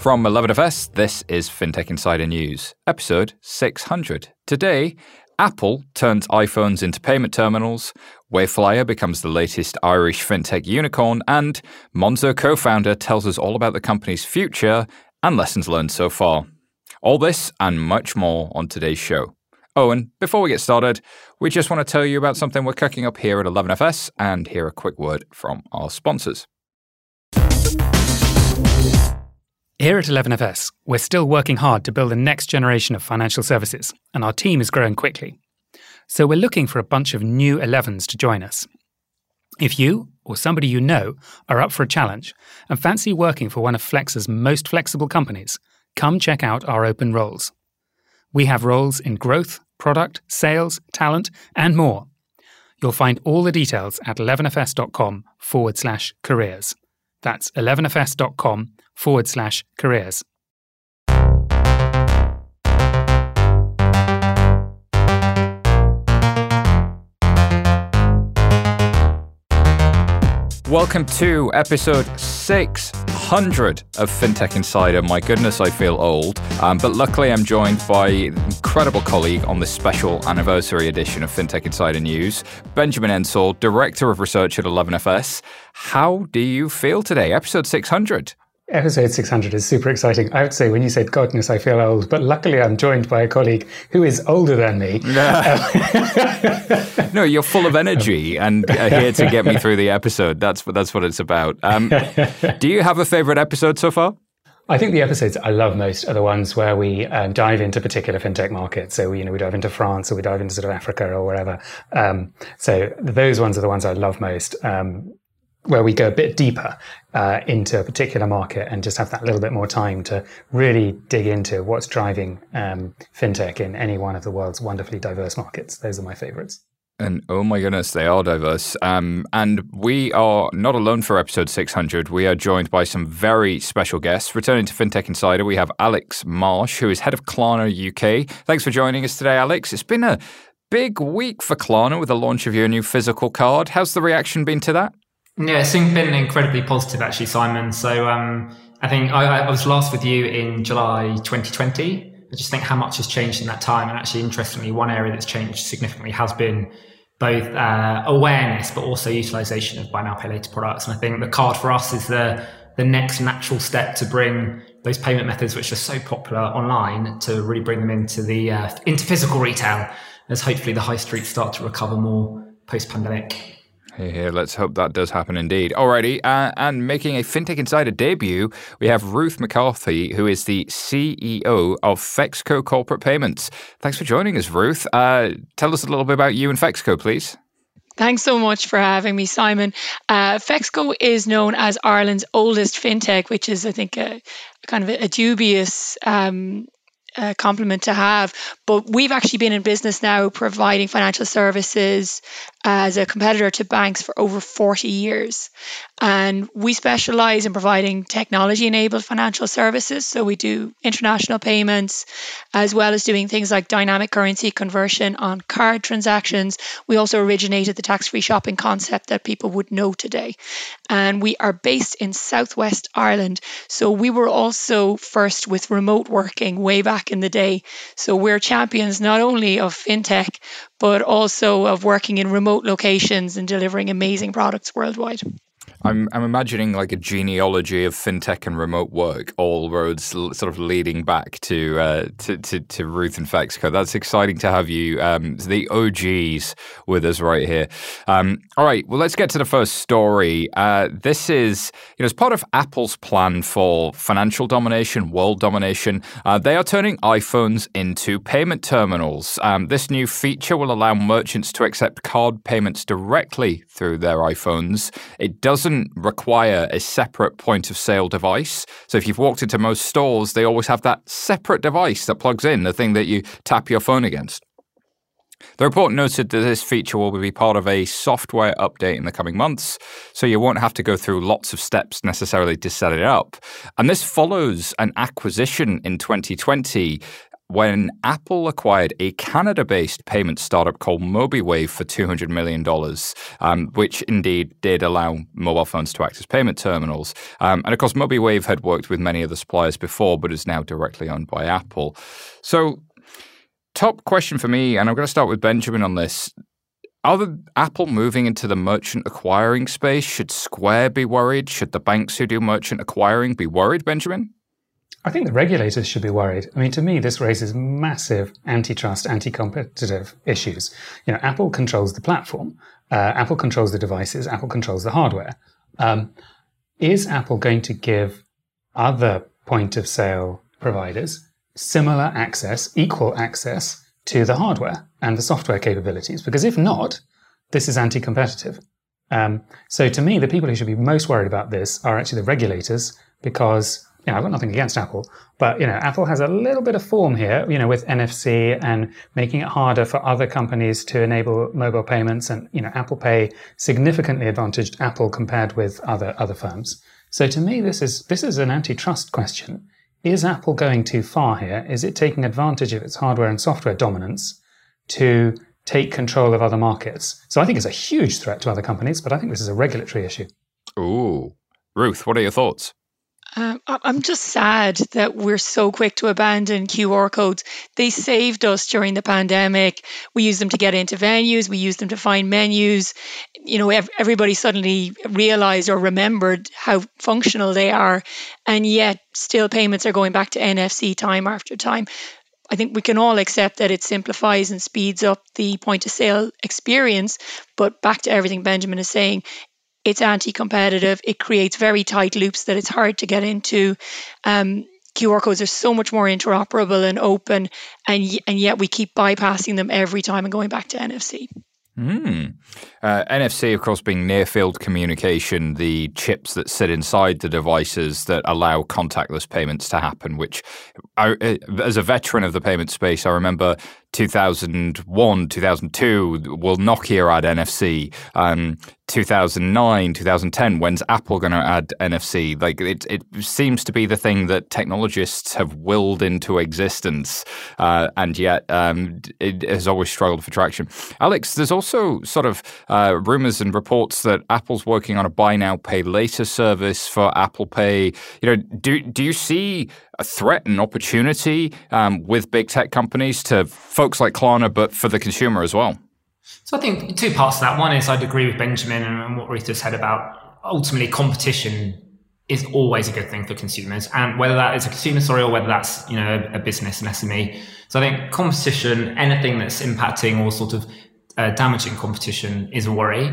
From 11FS, this is FinTech Insider News, episode 600. Today, Apple turns iPhones into payment terminals, Wayflyer becomes the latest Irish fintech unicorn, and Monzo co founder tells us all about the company's future and lessons learned so far. All this and much more on today's show. Oh, and before we get started, we just want to tell you about something we're cooking up here at 11FS and hear a quick word from our sponsors. Here at 11FS, we're still working hard to build the next generation of financial services, and our team is growing quickly. So we're looking for a bunch of new 11s to join us. If you or somebody you know are up for a challenge and fancy working for one of Flex's most flexible companies, come check out our open roles. We have roles in growth, product, sales, talent, and more. You'll find all the details at 11fs.com forward slash careers. That's 11fs.com forward slash careers. Welcome to episode 600 of FinTech Insider. My goodness, I feel old. Um, but luckily, I'm joined by an incredible colleague on this special anniversary edition of FinTech Insider News, Benjamin Ensor, Director of Research at 11FS. How do you feel today? Episode 600. Episode 600 is super exciting. I would say when you said godness, I feel old, but luckily I'm joined by a colleague who is older than me. no, you're full of energy and here to get me through the episode. That's what, that's what it's about. Um, do you have a favorite episode so far? I think the episodes I love most are the ones where we um, dive into particular fintech markets. So, you know, we dive into France or we dive into sort of Africa or wherever. Um, so those ones are the ones I love most. Um, where we go a bit deeper uh, into a particular market and just have that little bit more time to really dig into what's driving um, fintech in any one of the world's wonderfully diverse markets. Those are my favorites. And oh my goodness, they are diverse. Um, and we are not alone for episode 600. We are joined by some very special guests. Returning to FinTech Insider, we have Alex Marsh, who is head of Klarna UK. Thanks for joining us today, Alex. It's been a big week for Klarna with the launch of your new physical card. How's the reaction been to that? Yeah, it's been incredibly positive, actually, Simon. So um, I think I, I, was last with you in July 2020. I just think how much has changed in that time. And actually, interestingly, one area that's changed significantly has been both uh, awareness, but also utilization of buy now, pay later products. And I think the card for us is the the next natural step to bring those payment methods, which are so popular online, to really bring them into the uh, into physical retail, as hopefully the high streets start to recover more post pandemic. Hey, let's hope that does happen indeed. Alrighty, uh, and making a FinTech Insider debut, we have Ruth McCarthy, who is the CEO of Fexco Corporate Payments. Thanks for joining us, Ruth. Uh, tell us a little bit about you and Fexco, please. Thanks so much for having me, Simon. Uh, Fexco is known as Ireland's oldest fintech, which is, I think, a, kind of a, dubious um, compliment to have. But we've actually been in business now providing financial services as a competitor to banks for over 40 years. And we specialize in providing technology enabled financial services. So we do international payments as well as doing things like dynamic currency conversion on card transactions. We also originated the tax free shopping concept that people would know today. And we are based in Southwest Ireland. So we were also first with remote working way back in the day. So we're champions not only of fintech, but also of working in remote locations and delivering amazing products worldwide. I'm I'm imagining like a genealogy of fintech and remote work, all roads sort of leading back to uh, to, to, to Ruth and Fexco. That's exciting to have you, um, the OGs, with us right here. Um, all right, well, let's get to the first story. Uh, this is you know as part of Apple's plan for financial domination, world domination. Uh, they are turning iPhones into payment terminals. Um, this new feature will allow merchants to accept card payments directly through their iPhones. It doesn't doesn't require a separate point of sale device. So if you've walked into most stores, they always have that separate device that plugs in, the thing that you tap your phone against. The report noted that this feature will be part of a software update in the coming months, so you won't have to go through lots of steps necessarily to set it up. And this follows an acquisition in 2020 when Apple acquired a Canada based payment startup called Mobeewave for $200 million, um, which indeed did allow mobile phones to act as payment terminals. Um, and of course, Mobeewave had worked with many other suppliers before, but is now directly owned by Apple. So, top question for me, and I'm going to start with Benjamin on this. Are the Apple moving into the merchant acquiring space? Should Square be worried? Should the banks who do merchant acquiring be worried, Benjamin? I think the regulators should be worried. I mean, to me, this raises massive antitrust, anti-competitive issues. You know, Apple controls the platform. Uh, Apple controls the devices. Apple controls the hardware. Um, is Apple going to give other point of sale providers similar access, equal access to the hardware and the software capabilities? Because if not, this is anti-competitive. Um, so to me, the people who should be most worried about this are actually the regulators because you know, I've got nothing against Apple, but you know, Apple has a little bit of form here, you know, with NFC and making it harder for other companies to enable mobile payments. And you know, Apple Pay significantly advantaged Apple compared with other other firms. So to me, this is this is an antitrust question. Is Apple going too far here? Is it taking advantage of its hardware and software dominance to take control of other markets? So I think it's a huge threat to other companies, but I think this is a regulatory issue. Ooh. Ruth, what are your thoughts? Um, I'm just sad that we're so quick to abandon QR codes. They saved us during the pandemic. We used them to get into venues, we used them to find menus. You know, everybody suddenly realized or remembered how functional they are. And yet, still, payments are going back to NFC time after time. I think we can all accept that it simplifies and speeds up the point of sale experience. But back to everything Benjamin is saying, it's anti-competitive. It creates very tight loops that it's hard to get into. Um, QR codes are so much more interoperable and open, and and yet we keep bypassing them every time and going back to NFC. Mm. Uh, NFC, of course, being near field communication, the chips that sit inside the devices that allow contactless payments to happen, which, I, uh, as a veteran of the payment space, I remember 2001, 2002, will Nokia add NFC? Um, 2009, 2010, when's Apple going to add NFC? Like it, it seems to be the thing that technologists have willed into existence, uh, and yet um, it has always struggled for traction. Alex, there's also sort of uh, rumors and reports that Apple's working on a buy now, pay later service for Apple Pay. You know, do do you see a threat and opportunity um, with big tech companies to folks like Klarna, but for the consumer as well? So I think two parts to that. One is I'd agree with Benjamin and what Rita said about ultimately competition is always a good thing for consumers, and whether that is a consumer story or whether that's you know a, business, an SME. So I think competition, anything that's impacting or sort of uh, damaging competition, is a worry.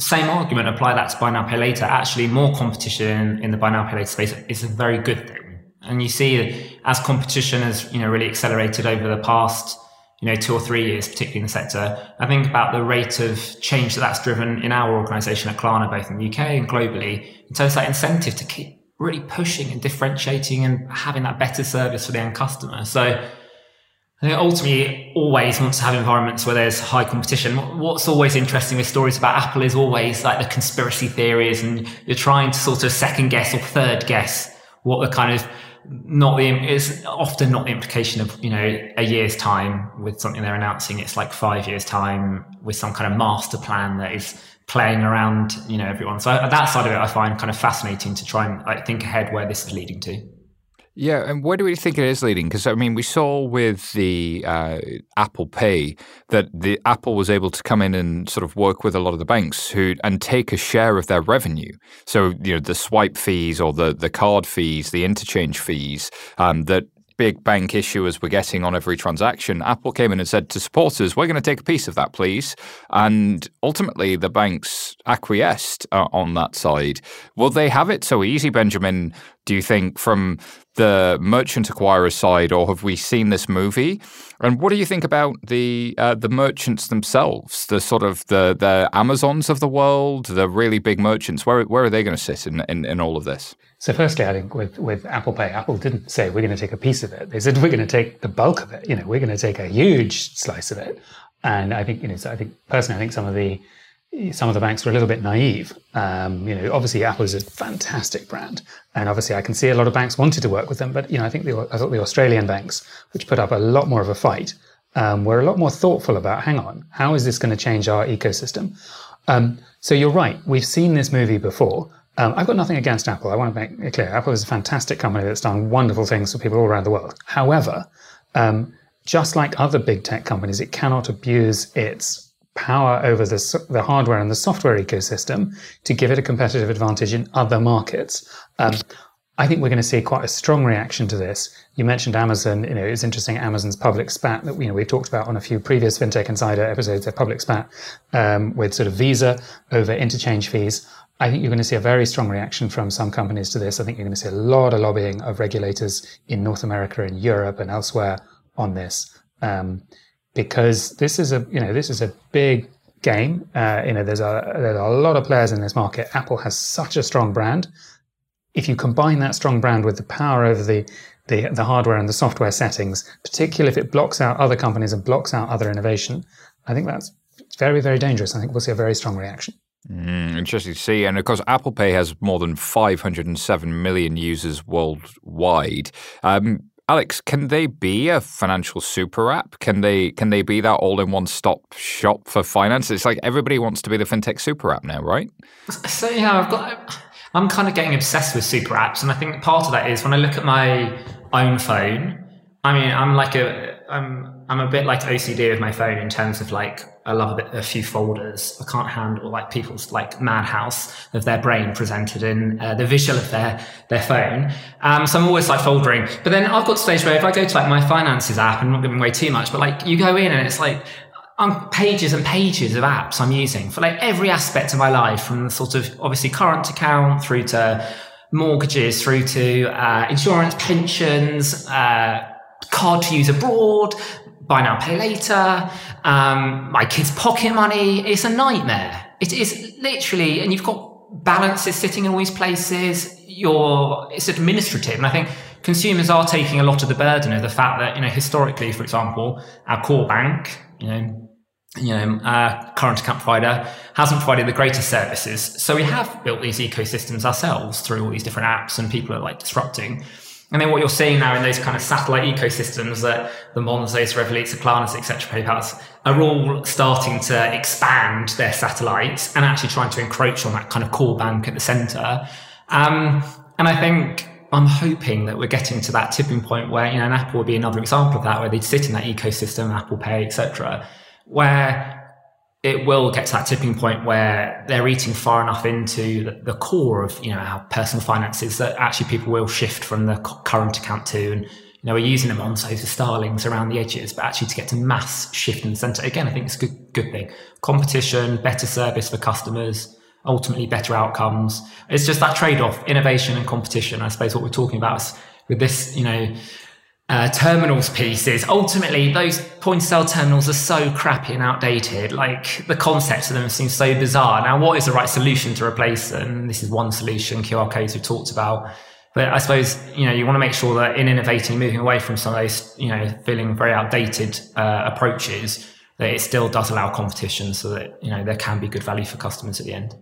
Same argument, apply that to buy now, pay later. Actually, more competition in the buy now, pay later space is a very good thing. And you see, as competition has you know really accelerated over the past you know, two or three years, particularly in the sector. I think about the rate of change that that's driven in our organisation at Klarna, both in the UK and globally, in terms of that incentive to keep really pushing and differentiating and having that better service for the end customer. So I think ultimately always wants to have environments where there's high competition. What's always interesting with stories about Apple is always like the conspiracy theories and you're trying to sort of second guess or third guess what the kind of not the it's often not the implication of you know a year's time with something they're announcing. It's like five years time with some kind of master plan that is playing around you know everyone. So that side of it i find kind of fascinating to try and like think ahead where this is leading to yeah, and where do we think it is leading? Because I mean, we saw with the uh, Apple Pay that the Apple was able to come in and sort of work with a lot of the banks who and take a share of their revenue. So you know, the swipe fees or the the card fees, the interchange fees um, that big bank issuers were getting on every transaction, Apple came in and said to supporters, "We're going to take a piece of that, please." And ultimately, the banks acquiesced uh, on that side. Will they have it so easy, Benjamin? Do you think from the merchant acquirer side, or have we seen this movie? And what do you think about the uh, the merchants themselves, the sort of the the Amazons of the world, the really big merchants? Where where are they going to sit in, in, in all of this? So, firstly, I think with with Apple Pay, Apple didn't say we're going to take a piece of it. They said we're going to take the bulk of it. You know, we're going to take a huge slice of it. And I think you know, so I think personally, I think some of the some of the banks were a little bit naive. Um, you know, obviously Apple is a fantastic brand, and obviously I can see a lot of banks wanted to work with them. But you know, I think the, I thought the Australian banks, which put up a lot more of a fight, um, were a lot more thoughtful about. Hang on, how is this going to change our ecosystem? Um, so you're right. We've seen this movie before. Um, I've got nothing against Apple. I want to make it clear. Apple is a fantastic company that's done wonderful things for people all around the world. However, um, just like other big tech companies, it cannot abuse its power over the, the hardware and the software ecosystem to give it a competitive advantage in other markets. Um, I think we're going to see quite a strong reaction to this. You mentioned Amazon. You know, it's interesting. Amazon's public spat that you know we've talked about on a few previous FinTech Insider episodes. Their public spat um, with sort of Visa over interchange fees. I think you're going to see a very strong reaction from some companies to this. I think you're going to see a lot of lobbying of regulators in North America and Europe and elsewhere on this. Um, because this is a you know this is a big game. Uh, you know, there's a there's a lot of players in this market. Apple has such a strong brand. If you combine that strong brand with the power over the the, the hardware and the software settings, particularly if it blocks out other companies and blocks out other innovation, I think that's very very dangerous. I think we'll see a very strong reaction. Mm, interesting to see. And of course, Apple Pay has more than 507 million users worldwide. Um, Alex, can they be a financial super app? Can they can they be that all in one stop shop for finance? It's like everybody wants to be the fintech super app now, right? So yeah, I've got I'm kind of getting obsessed with super apps, and I think part of that is when I look at my own phone. I mean, I'm like a I'm I'm a bit like OCD with my phone in terms of like I love a, bit, a few folders. I can't handle like people's like madhouse of their brain presented in uh, the visual of their their phone. Um, so I'm always like foldering. But then I've got to stage where if I go to like my finances app, I'm not giving away too much, but like you go in and it's like on pages and pages of apps I'm using for like every aspect of my life, from the sort of obviously current account through to mortgages, through to uh, insurance, pensions. Uh, card to use abroad, buy now, pay later, um, my kids' pocket money. It's a nightmare. It is literally, and you've got balances sitting in all these places. You're, it's administrative. And I think consumers are taking a lot of the burden of the fact that, you know, historically, for example, our core bank, you know, you know, our current account provider hasn't provided the greatest services. So we have built these ecosystems ourselves through all these different apps and people are like disrupting. And then what you're seeing now in those kind of satellite ecosystems that the Monzos, Revoluts, Klarnas, etc., PayPal's are all starting to expand their satellites and actually trying to encroach on that kind of core bank at the center. Um, and I think I'm hoping that we're getting to that tipping point where, you know, an Apple would be another example of that, where they'd sit in that ecosystem, Apple Pay, etc., where it will get to that tipping point where they're eating far enough into the, the, core of you know our personal finances that actually people will shift from the current account to. And you know we're using them on so the starlings around the edges but actually to get to mass shift in the center. Again i think it's a good good thing. Competition better service for customers ultimately better outcomes. It's just that trade-off innovation and competition i suppose what we're talking about is with this you know uh, terminals pieces. Ultimately, those point of sale terminals are so crappy and outdated. Like the concepts of them seem so bizarre. Now, what is the right solution to replace them? This is one solution, QR codes we've talked about. But I suppose, you know, you want to make sure that in innovating, moving away from some of those, you know, feeling very outdated uh, approaches, that it still does allow competition so that, you know, there can be good value for customers at the end.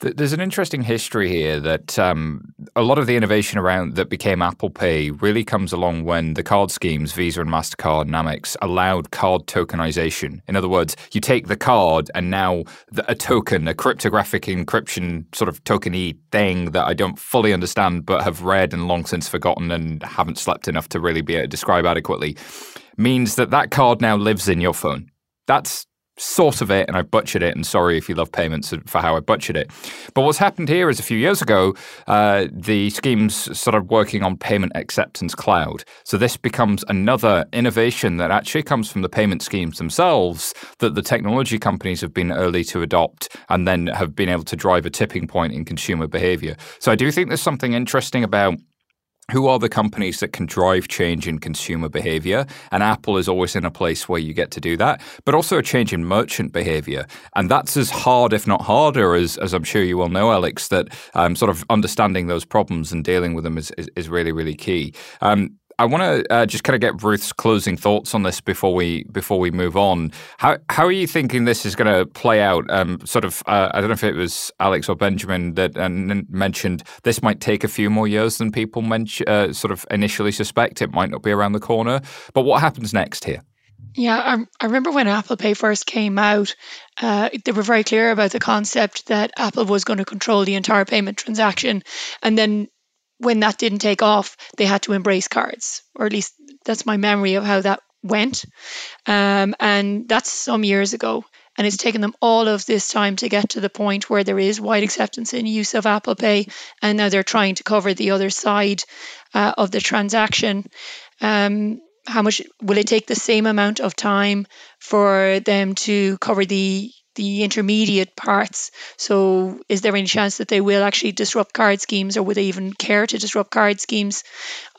There's an interesting history here that um, a lot of the innovation around that became Apple Pay really comes along when the card schemes, Visa and MasterCard and Amex, allowed card tokenization. In other words, you take the card and now the, a token, a cryptographic encryption sort of tokeny thing that I don't fully understand but have read and long since forgotten and haven't slept enough to really be able to describe adequately, means that that card now lives in your phone. That's sort of it, and I butchered it. And sorry if you love payments for how I butchered it. But what's happened here is a few years ago, uh, the schemes started working on payment acceptance cloud. So this becomes another innovation that actually comes from the payment schemes themselves that the technology companies have been early to adopt and then have been able to drive a tipping point in consumer behavior. So I do think there's something interesting about who are the companies that can drive change in consumer behavior? And Apple is always in a place where you get to do that, but also a change in merchant behavior. And that's as hard, if not harder, as, as I'm sure you all know, Alex, that um, sort of understanding those problems and dealing with them is, is, is really, really key. Um, I want to uh, just kind of get Ruth's closing thoughts on this before we before we move on. How how are you thinking this is going to play out? Um, sort of, uh, I don't know if it was Alex or Benjamin that uh, mentioned this might take a few more years than people mention, uh, sort of initially suspect. It might not be around the corner. But what happens next here? Yeah, I, I remember when Apple Pay first came out, uh, they were very clear about the concept that Apple was going to control the entire payment transaction. And then when that didn't take off, they had to embrace cards, or at least that's my memory of how that went. Um, and that's some years ago. And it's taken them all of this time to get to the point where there is wide acceptance in use of Apple Pay. And now they're trying to cover the other side uh, of the transaction. Um, how much will it take the same amount of time for them to cover the the intermediate parts. So, is there any chance that they will actually disrupt card schemes, or would they even care to disrupt card schemes?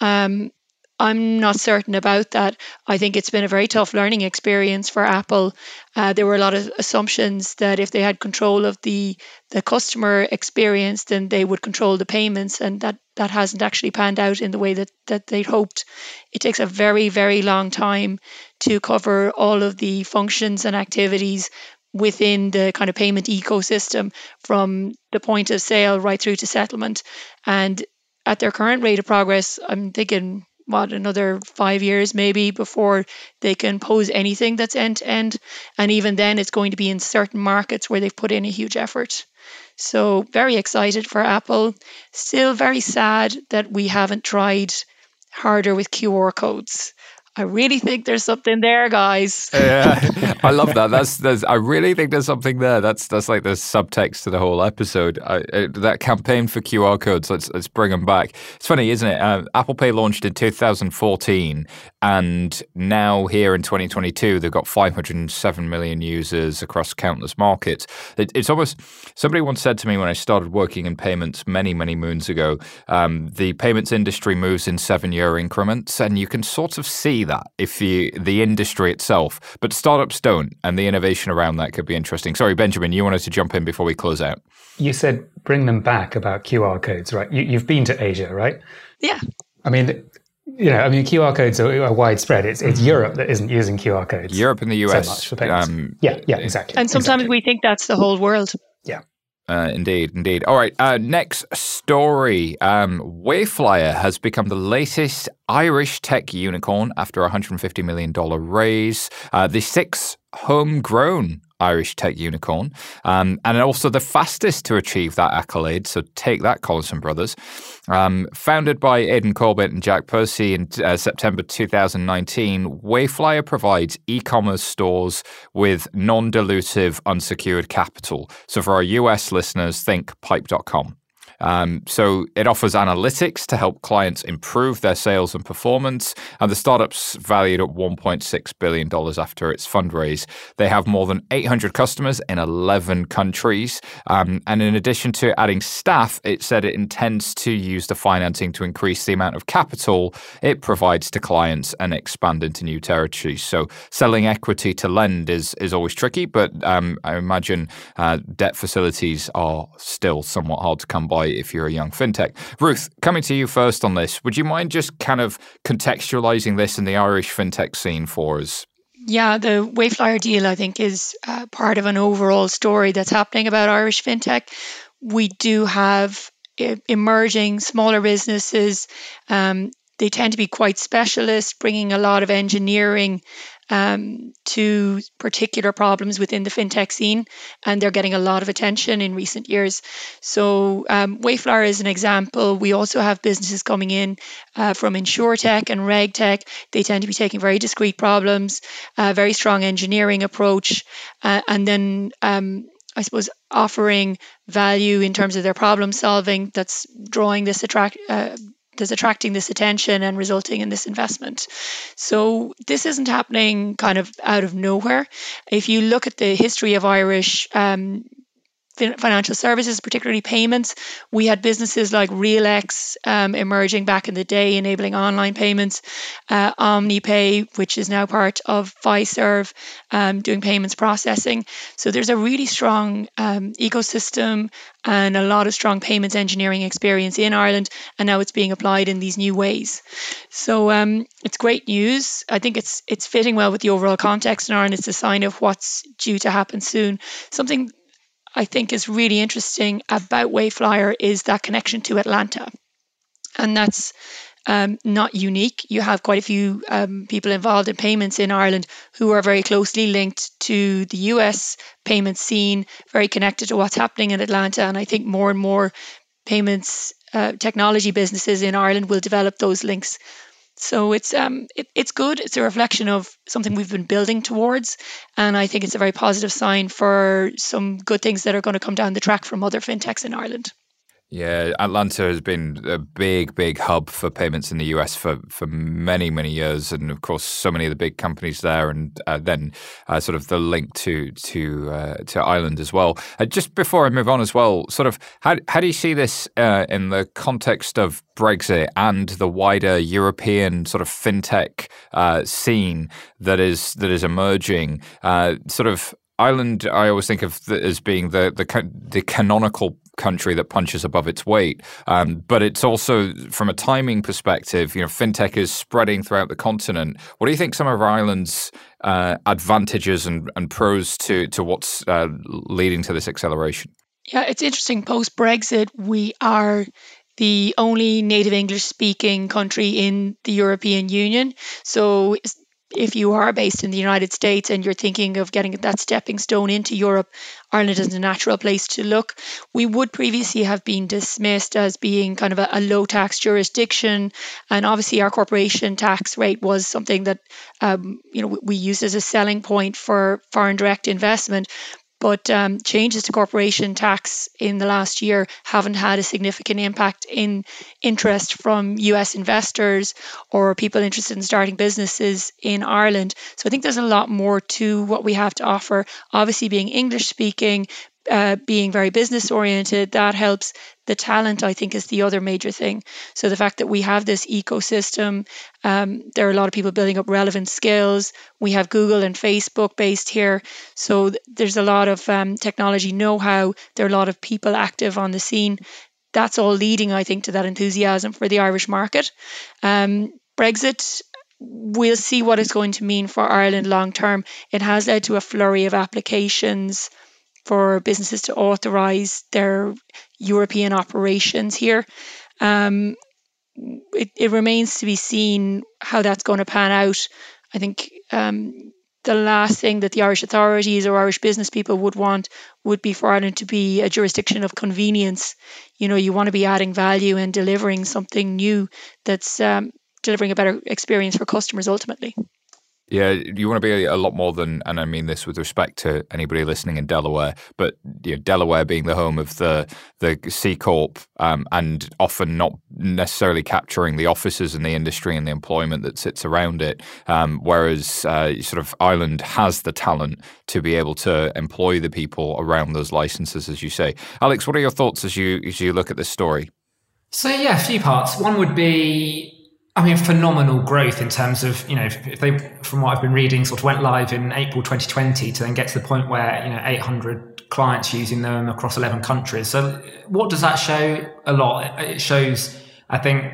Um, I'm not certain about that. I think it's been a very tough learning experience for Apple. Uh, there were a lot of assumptions that if they had control of the the customer experience, then they would control the payments, and that that hasn't actually panned out in the way that that they'd hoped. It takes a very very long time to cover all of the functions and activities within the kind of payment ecosystem from the point of sale right through to settlement. And at their current rate of progress, I'm thinking what another five years maybe before they can pose anything that's end to end. And even then, it's going to be in certain markets where they've put in a huge effort. So, very excited for Apple. Still very sad that we haven't tried harder with QR codes. I really think there's something there, guys. yeah, I love that. That's, that's. I really think there's something there. That's that's like the subtext to the whole episode. I, uh, that campaign for QR codes. Let's let's bring them back. It's funny, isn't it? Uh, Apple Pay launched in 2014, and now here in 2022, they've got 507 million users across countless markets. It, it's almost somebody once said to me when I started working in payments many many moons ago. Um, the payments industry moves in seven year increments, and you can sort of see that if you the industry itself, but startups don't, and the innovation around that could be interesting. Sorry, Benjamin, you wanted to jump in before we close out. You said bring them back about QR codes, right? You, you've been to Asia, right? Yeah. I mean, you know, I mean, QR codes are, are widespread. It's it's mm-hmm. Europe that isn't using QR codes. Europe and the US. So much for payments. Um, yeah, yeah, exactly. And sometimes exactly. we think that's the whole world. Yeah. Uh, indeed, indeed. All right, uh, next story. Um, Wayflyer has become the latest Irish tech unicorn after a $150 million raise. Uh, the sixth homegrown Irish tech unicorn, um, and also the fastest to achieve that accolade. So take that, Collison Brothers. Um, founded by Aidan Corbett and Jack Pierse in uh, September 2019, Wayflyer provides e commerce stores with non dilutive unsecured capital. So for our US listeners, think pipe.com. Um, so it offers analytics to help clients improve their sales and performance. And the startup's valued at $1.6 billion after its fundraise. They have more than 800 customers in 11 countries. Um, and in addition to adding staff, it said it intends to use the financing to increase the amount of capital it provides to clients and expand into new territories. So selling equity to lend is, is always tricky, but um, I imagine uh, debt facilities are still somewhat hard to come by if you're a young fintech. Ruth, coming to you first on this, would you mind just kind of contextualizing this in the Irish fintech scene for us? Yeah, the Wayflyer deal, I think, is uh, part of an overall story that's happening about Irish fintech. We do have emerging smaller businesses. Um, they tend to be quite specialist, bringing a lot of engineering um, to particular problems within the fintech scene, and they're getting a lot of attention in recent years. So, um, Wayflyer is an example. We also have businesses coming in uh, from insurtech and RegTech. They tend to be taking very discrete problems, uh, very strong engineering approach, uh, and then um, I suppose offering value in terms of their problem solving that's drawing this attract uh, that's attracting this attention and resulting in this investment. So this isn't happening kind of out of nowhere. If you look at the history of Irish um, financial services, particularly payments. We had businesses like Realex um, emerging back in the day, enabling online payments, uh, OmniPay, which is now part of Fiserv, um, doing payments processing. So there's a really strong um, ecosystem and a lot of strong payments engineering experience in Ireland, and now it's being applied in these new ways. So um, it's great news. I think it's it's fitting well with the overall context in Ireland. It's a sign of what's due to happen soon. Something I think is really interesting about Wayflyer is that connection to Atlanta. And that's um, not unique. You have quite a few um, people involved in payments in Ireland who are very closely linked to the US payment scene, very connected to what's happening in Atlanta. And I think more and more payments uh, technology businesses in Ireland will develop those links so it's um it, it's good. It's a reflection of something we've been building towards, and I think it's a very positive sign for some good things that are going to come down the track from other fintechs in Ireland. Yeah, Atlanta has been a big, big hub for payments in the US for, for many, many years, and of course, so many of the big companies there, and uh, then uh, sort of the link to to uh, to Ireland as well. Uh, just before I move on as well, sort of how how do you see this uh, in the context of Brexit and the wider European sort of fintech uh, scene that is that is emerging? sort of Ireland, I always think of as being the, the the canonical country that punches above its weight. Um, but it's also, from a timing perspective, you know, fintech is spreading throughout the continent. What do you think some of Ireland's uh, advantages and, and pros to to what's uh, leading to this acceleration? Yeah, it's interesting. Post Brexit, we are the only native English speaking country in the European Union. So if you are based in the United States and you're thinking of getting that stepping stone into Europe, Ireland is a natural place to look. We would previously have been dismissed as being kind of a, a low tax jurisdiction, and obviously our corporation tax rate was something that um, you know we used as a selling point for foreign direct investment. But um, changes to corporation tax in the last year haven't had a significant impact in interest from US investors or people interested in starting businesses in Ireland. So I think there's a lot more to what we have to offer. Obviously, being English speaking, uh, being very business oriented, that helps. The talent, I think, is the other major thing. So the fact that we have this ecosystem, um, there are a lot of people building up relevant skills. We have Google and Facebook based here. So th- there's a lot of um, technology know how. There are a lot of people active on the scene. That's all leading, I think, to that enthusiasm for the Irish market. Um, Brexit, we'll see what it's going to mean for Ireland long term. It has led to a flurry of applications for businesses to authorize their European operations here. Um, it, it, remains to be seen how that's going to pan out. I think um, the last thing that the Irish authorities or Irish business people would want would be for Ireland to be a jurisdiction of convenience. You know, you want to be adding value and delivering something new that's um, delivering a better experience for customers ultimately. Yeah, you want to be a lot more than, and I mean this with respect to anybody listening in Delaware, but you know, Delaware being the home of the the C corp, um, and often not necessarily capturing the offices and the industry and the employment that sits around it. Um, whereas uh, sort of Ireland has the talent to be able to employ the people around those licenses, as you say. Alex, what are your thoughts as you as you look at this story? So yeah, a few parts. One would be I mean, phenomenal growth in terms of, you know, if they, from what I've been reading, sort of went live in April 2020 to then get to the point where, you know, 800 clients using them across 11 countries. So what does that show? A lot. It shows, I think,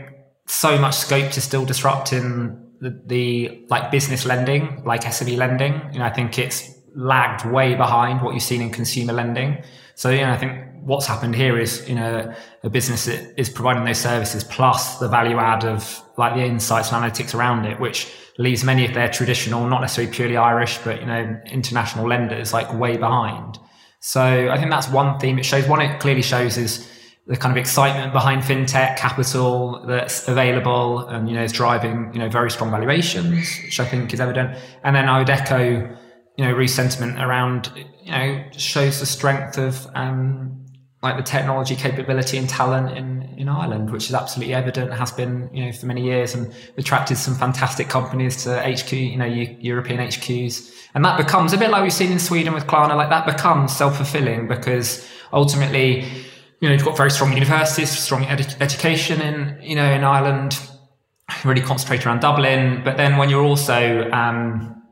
so much scope to still disrupt in the, the like business lending, like SME lending. You know, I think it's lagged way behind what you've seen in consumer lending. So, you know, I think what's happened here is, you know, a business that is providing those services plus the value add of like the insights and analytics around it, which leaves many of their traditional, not necessarily purely Irish, but, you know, international lenders like way behind. So I think that's one theme it shows. One it clearly shows is the kind of excitement behind fintech capital that's available and, you know, is driving, you know, very strong valuations, which I think is evident. And then I would echo, you know, Ruth's sentiment around, you know, shows the strength of, um, like the technology capability and talent in, in Ireland, which is absolutely evident, has been, you know, for many years and attracted some fantastic companies to HQ, you know, European HQs. And that becomes a bit like we've seen in Sweden with Klarna, like that becomes self-fulfilling because ultimately, you know, you've got very strong universities, strong education in, you know, in Ireland, really concentrated around Dublin. But then when you're also, um,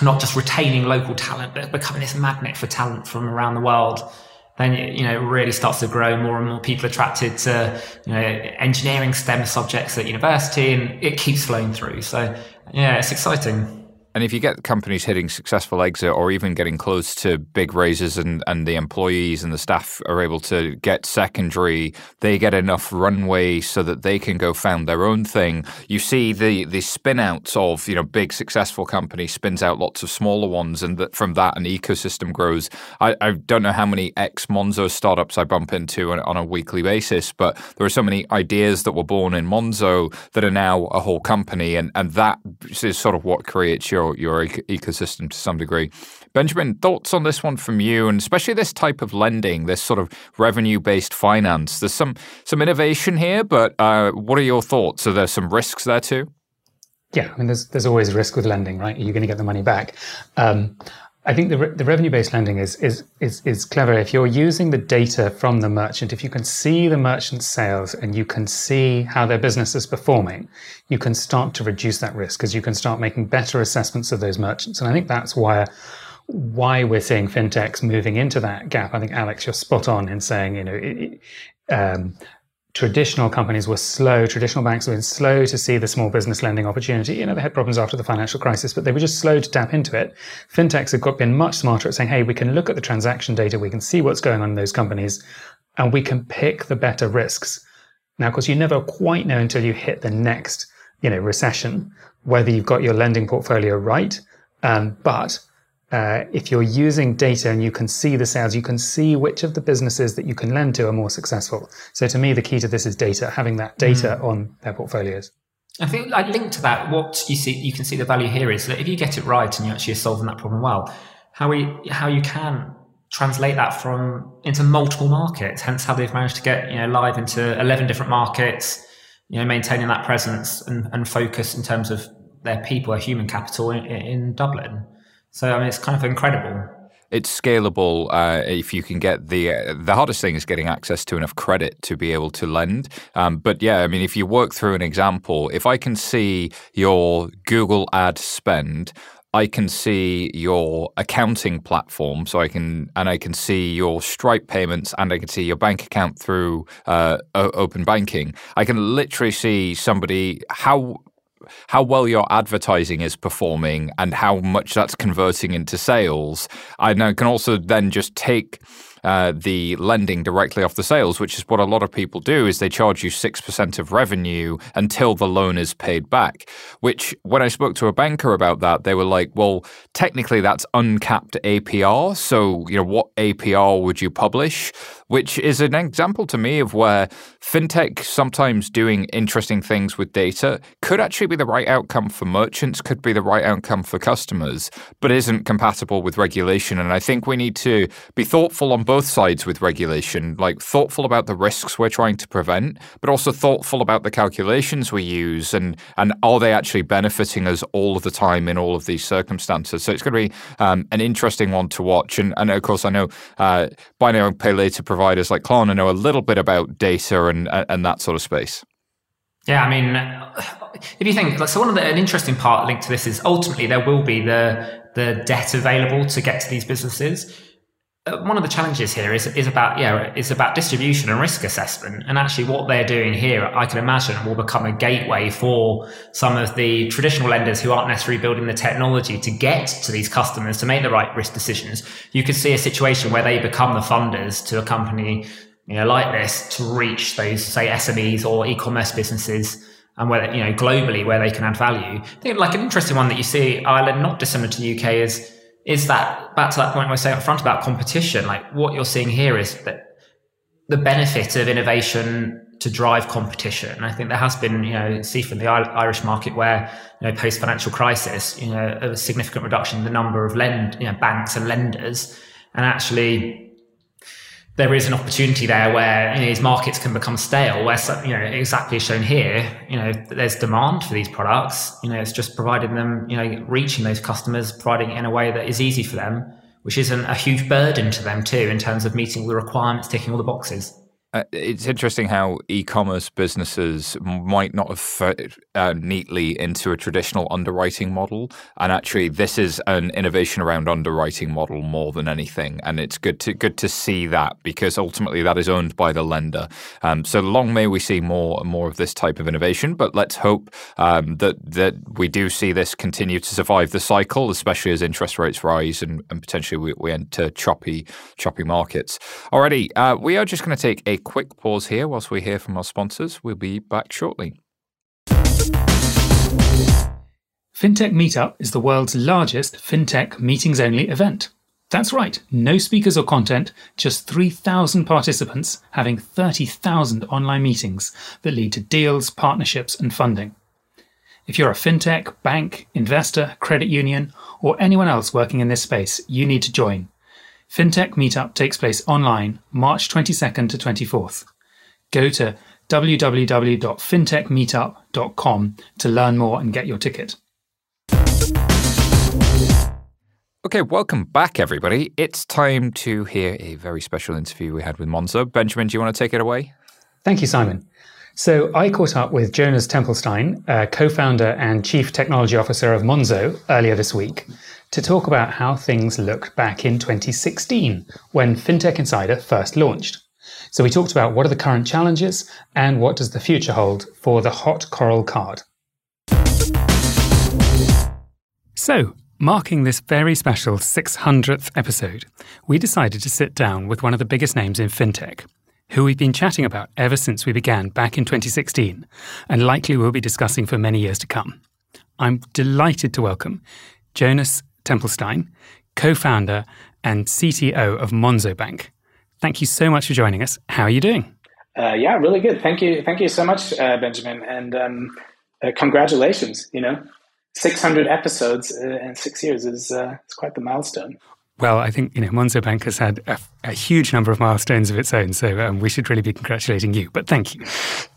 not just retaining local talent, but becoming this magnet for talent from around the world, then you know it really starts to grow. More and more people attracted to you know engineering STEM subjects at university, and it keeps flowing through. So yeah, it's exciting. And if you get companies hitting successful exit or even getting close to big raises and, and the employees and the staff are able to get secondary, they get enough runway so that they can go found their own thing. You see the the spin outs of, you know, big successful companies spins out lots of smaller ones and that from that an ecosystem grows. I, I don't know how many ex Monzo startups I bump into on, on a weekly basis, but there are so many ideas that were born in Monzo that are now a whole company and, and that is sort of what creates your your ecosystem to some degree. Benjamin, thoughts on this one from you, and especially this type of lending, this sort of revenue based finance. There's some some innovation here, but uh, what are your thoughts? Are there some risks there too? Yeah, I mean, there's there's always risk with lending, right? Are You're going to get the money back. Um, I think the, re- the revenue based lending is, is, is, is clever. If you're using the data from the merchant, if you can see the merchant's sales and you can see how their business is performing, you can start to reduce that risk because you can start making better assessments of those merchants. And I think that's why, why we're seeing fintechs moving into that gap. I think, Alex, you're spot on in saying, you know, it, um, traditional companies were slow, traditional banks were slow to see the small business lending opportunity. You know, they had problems after the financial crisis, but they were just slow to tap into it. Fintechs have got been much smarter at saying, hey, we can look at the transaction data, we can see what's going on in those companies, and we can pick the better risks. Now, of course, you never quite know until you hit the next, you know, recession, whether you've got your lending portfolio right. Um, but uh, if you're using data and you can see the sales, you can see which of the businesses that you can lend to are more successful. So to me, the key to this is data, having that data mm. on their portfolios. I think, like linked to that, what you see, you can see the value here is that if you get it right and you actually are solving that problem well, how we, how you can translate that from into multiple markets. Hence, how they've managed to get you know live into eleven different markets. You know, maintaining that presence and, and focus in terms of their people, their human capital in, in Dublin. So I mean, it's kind of incredible. It's scalable uh, if you can get the uh, the hardest thing is getting access to enough credit to be able to lend. Um, but yeah, I mean, if you work through an example, if I can see your Google ad spend I can see your accounting platform, so I can and I can see your Stripe payments, and I can see your bank account through uh, open banking. I can literally see somebody how how well your advertising is performing and how much that's converting into sales. I can also then just take uh, the lending directly off the sales, which is what a lot of people do, is they charge you 6% of revenue until the loan is paid back. Which, when I spoke to a banker about that, they were like, well, technically that's uncapped APR. So, you know, what APR would you publish? Which is an example to me of where fintech sometimes doing interesting things with data could actually be the right outcome for merchants, could be the right outcome for customers, but isn't compatible with regulation. And I think we need to be thoughtful on both sides with regulation, like thoughtful about the risks we're trying to prevent, but also thoughtful about the calculations we use and, and are they actually benefiting us all of the time in all of these circumstances. So it's going to be um, an interesting one to watch. And, and of course, I know uh, now pay later providers like Klarna know a little bit about data and, and that sort of space. Yeah, I mean, if you think so, one of the an interesting part linked to this is ultimately there will be the the debt available to get to these businesses. Uh, one of the challenges here is is about yeah is about distribution and risk assessment. And actually what they're doing here i can imagine will become a gateway for some of the traditional lenders who aren't necessarily building the technology to get to these customers to make the right risk decisions. You could see a situation where they become the funders to a company you know like this to reach those say smes or e-commerce businesses and where you know globally where they can add value. I think like an interesting one that you see ireland not dissimilar to the uk is is that back to that point I was saying up front about competition? Like what you're seeing here is that the benefit of innovation to drive competition. I think there has been, you know, see from the Irish market where, you know, post financial crisis, you know, a significant reduction in the number of lend, you know, banks and lenders. And actually, there is an opportunity there where you know, these markets can become stale, where you know exactly shown here, you know there's demand for these products. You know, it's just providing them, you know, reaching those customers, providing it in a way that is easy for them, which isn't a huge burden to them too in terms of meeting all the requirements, ticking all the boxes. Uh, it's interesting how e-commerce businesses might not have fit uh, neatly into a traditional underwriting model, and actually, this is an innovation around underwriting model more than anything. And it's good to good to see that because ultimately that is owned by the lender. Um, so long may we see more and more of this type of innovation. But let's hope um, that that we do see this continue to survive the cycle, especially as interest rates rise and, and potentially we, we, enter choppy choppy markets. Alrighty, uh, we are just going to take a quick pause here whilst we hear from our sponsors. We'll be back shortly. FinTech Meetup is the world's largest FinTech meetings only event. That's right, no speakers or content, just 3,000 participants having 30,000 online meetings that lead to deals, partnerships, and funding. If you're a fintech, bank, investor, credit union, or anyone else working in this space, you need to join. FinTech Meetup takes place online March 22nd to 24th. Go to www.fintechmeetup.com to learn more and get your ticket. Okay, welcome back, everybody. It's time to hear a very special interview we had with Monzo. Benjamin, do you want to take it away? Thank you, Simon. So I caught up with Jonas Templestein, uh, co-founder and chief technology officer of Monzo, earlier this week to talk about how things looked back in 2016 when FinTech Insider first launched. So we talked about what are the current challenges and what does the future hold for the hot coral card. So, marking this very special 600th episode, we decided to sit down with one of the biggest names in fintech, who we've been chatting about ever since we began back in 2016, and likely will be discussing for many years to come. I'm delighted to welcome Jonas Templestein, co founder and CTO of Monzo Bank. Thank you so much for joining us. How are you doing? Uh, yeah, really good. Thank you. Thank you so much, uh, Benjamin. And um, uh, congratulations. You know, 600 episodes uh, in six years is, uh, is quite the milestone. Well, I think you know Monzo Bank has had a, a huge number of milestones of its own, so um, we should really be congratulating you. But thank you.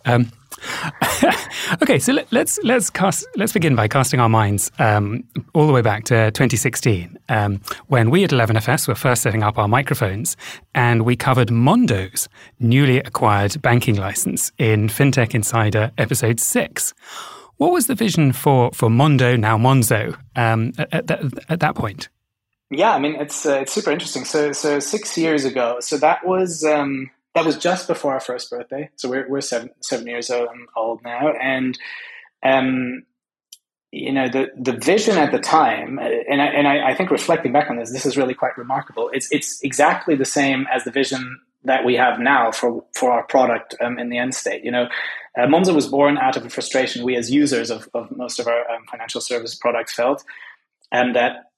Um, okay, so let, us let's, let's cast let's begin by casting our minds um, all the way back to 2016, um, when we at 11FS were first setting up our microphones, and we covered Mondo's newly acquired banking license in FinTech Insider episode six. What was the vision for for Mondo now Monzo um, at, at, that, at that point? Yeah, I mean it's uh, it's super interesting. So so six years ago, so that was um, that was just before our first birthday. So we're we're seven seven years old now, and um, you know the the vision at the time, and I, and I, I think reflecting back on this, this is really quite remarkable. It's it's exactly the same as the vision that we have now for for our product um, in the end state. You know, uh, Monzo was born out of a frustration we as users of, of most of our um, financial service products felt, and that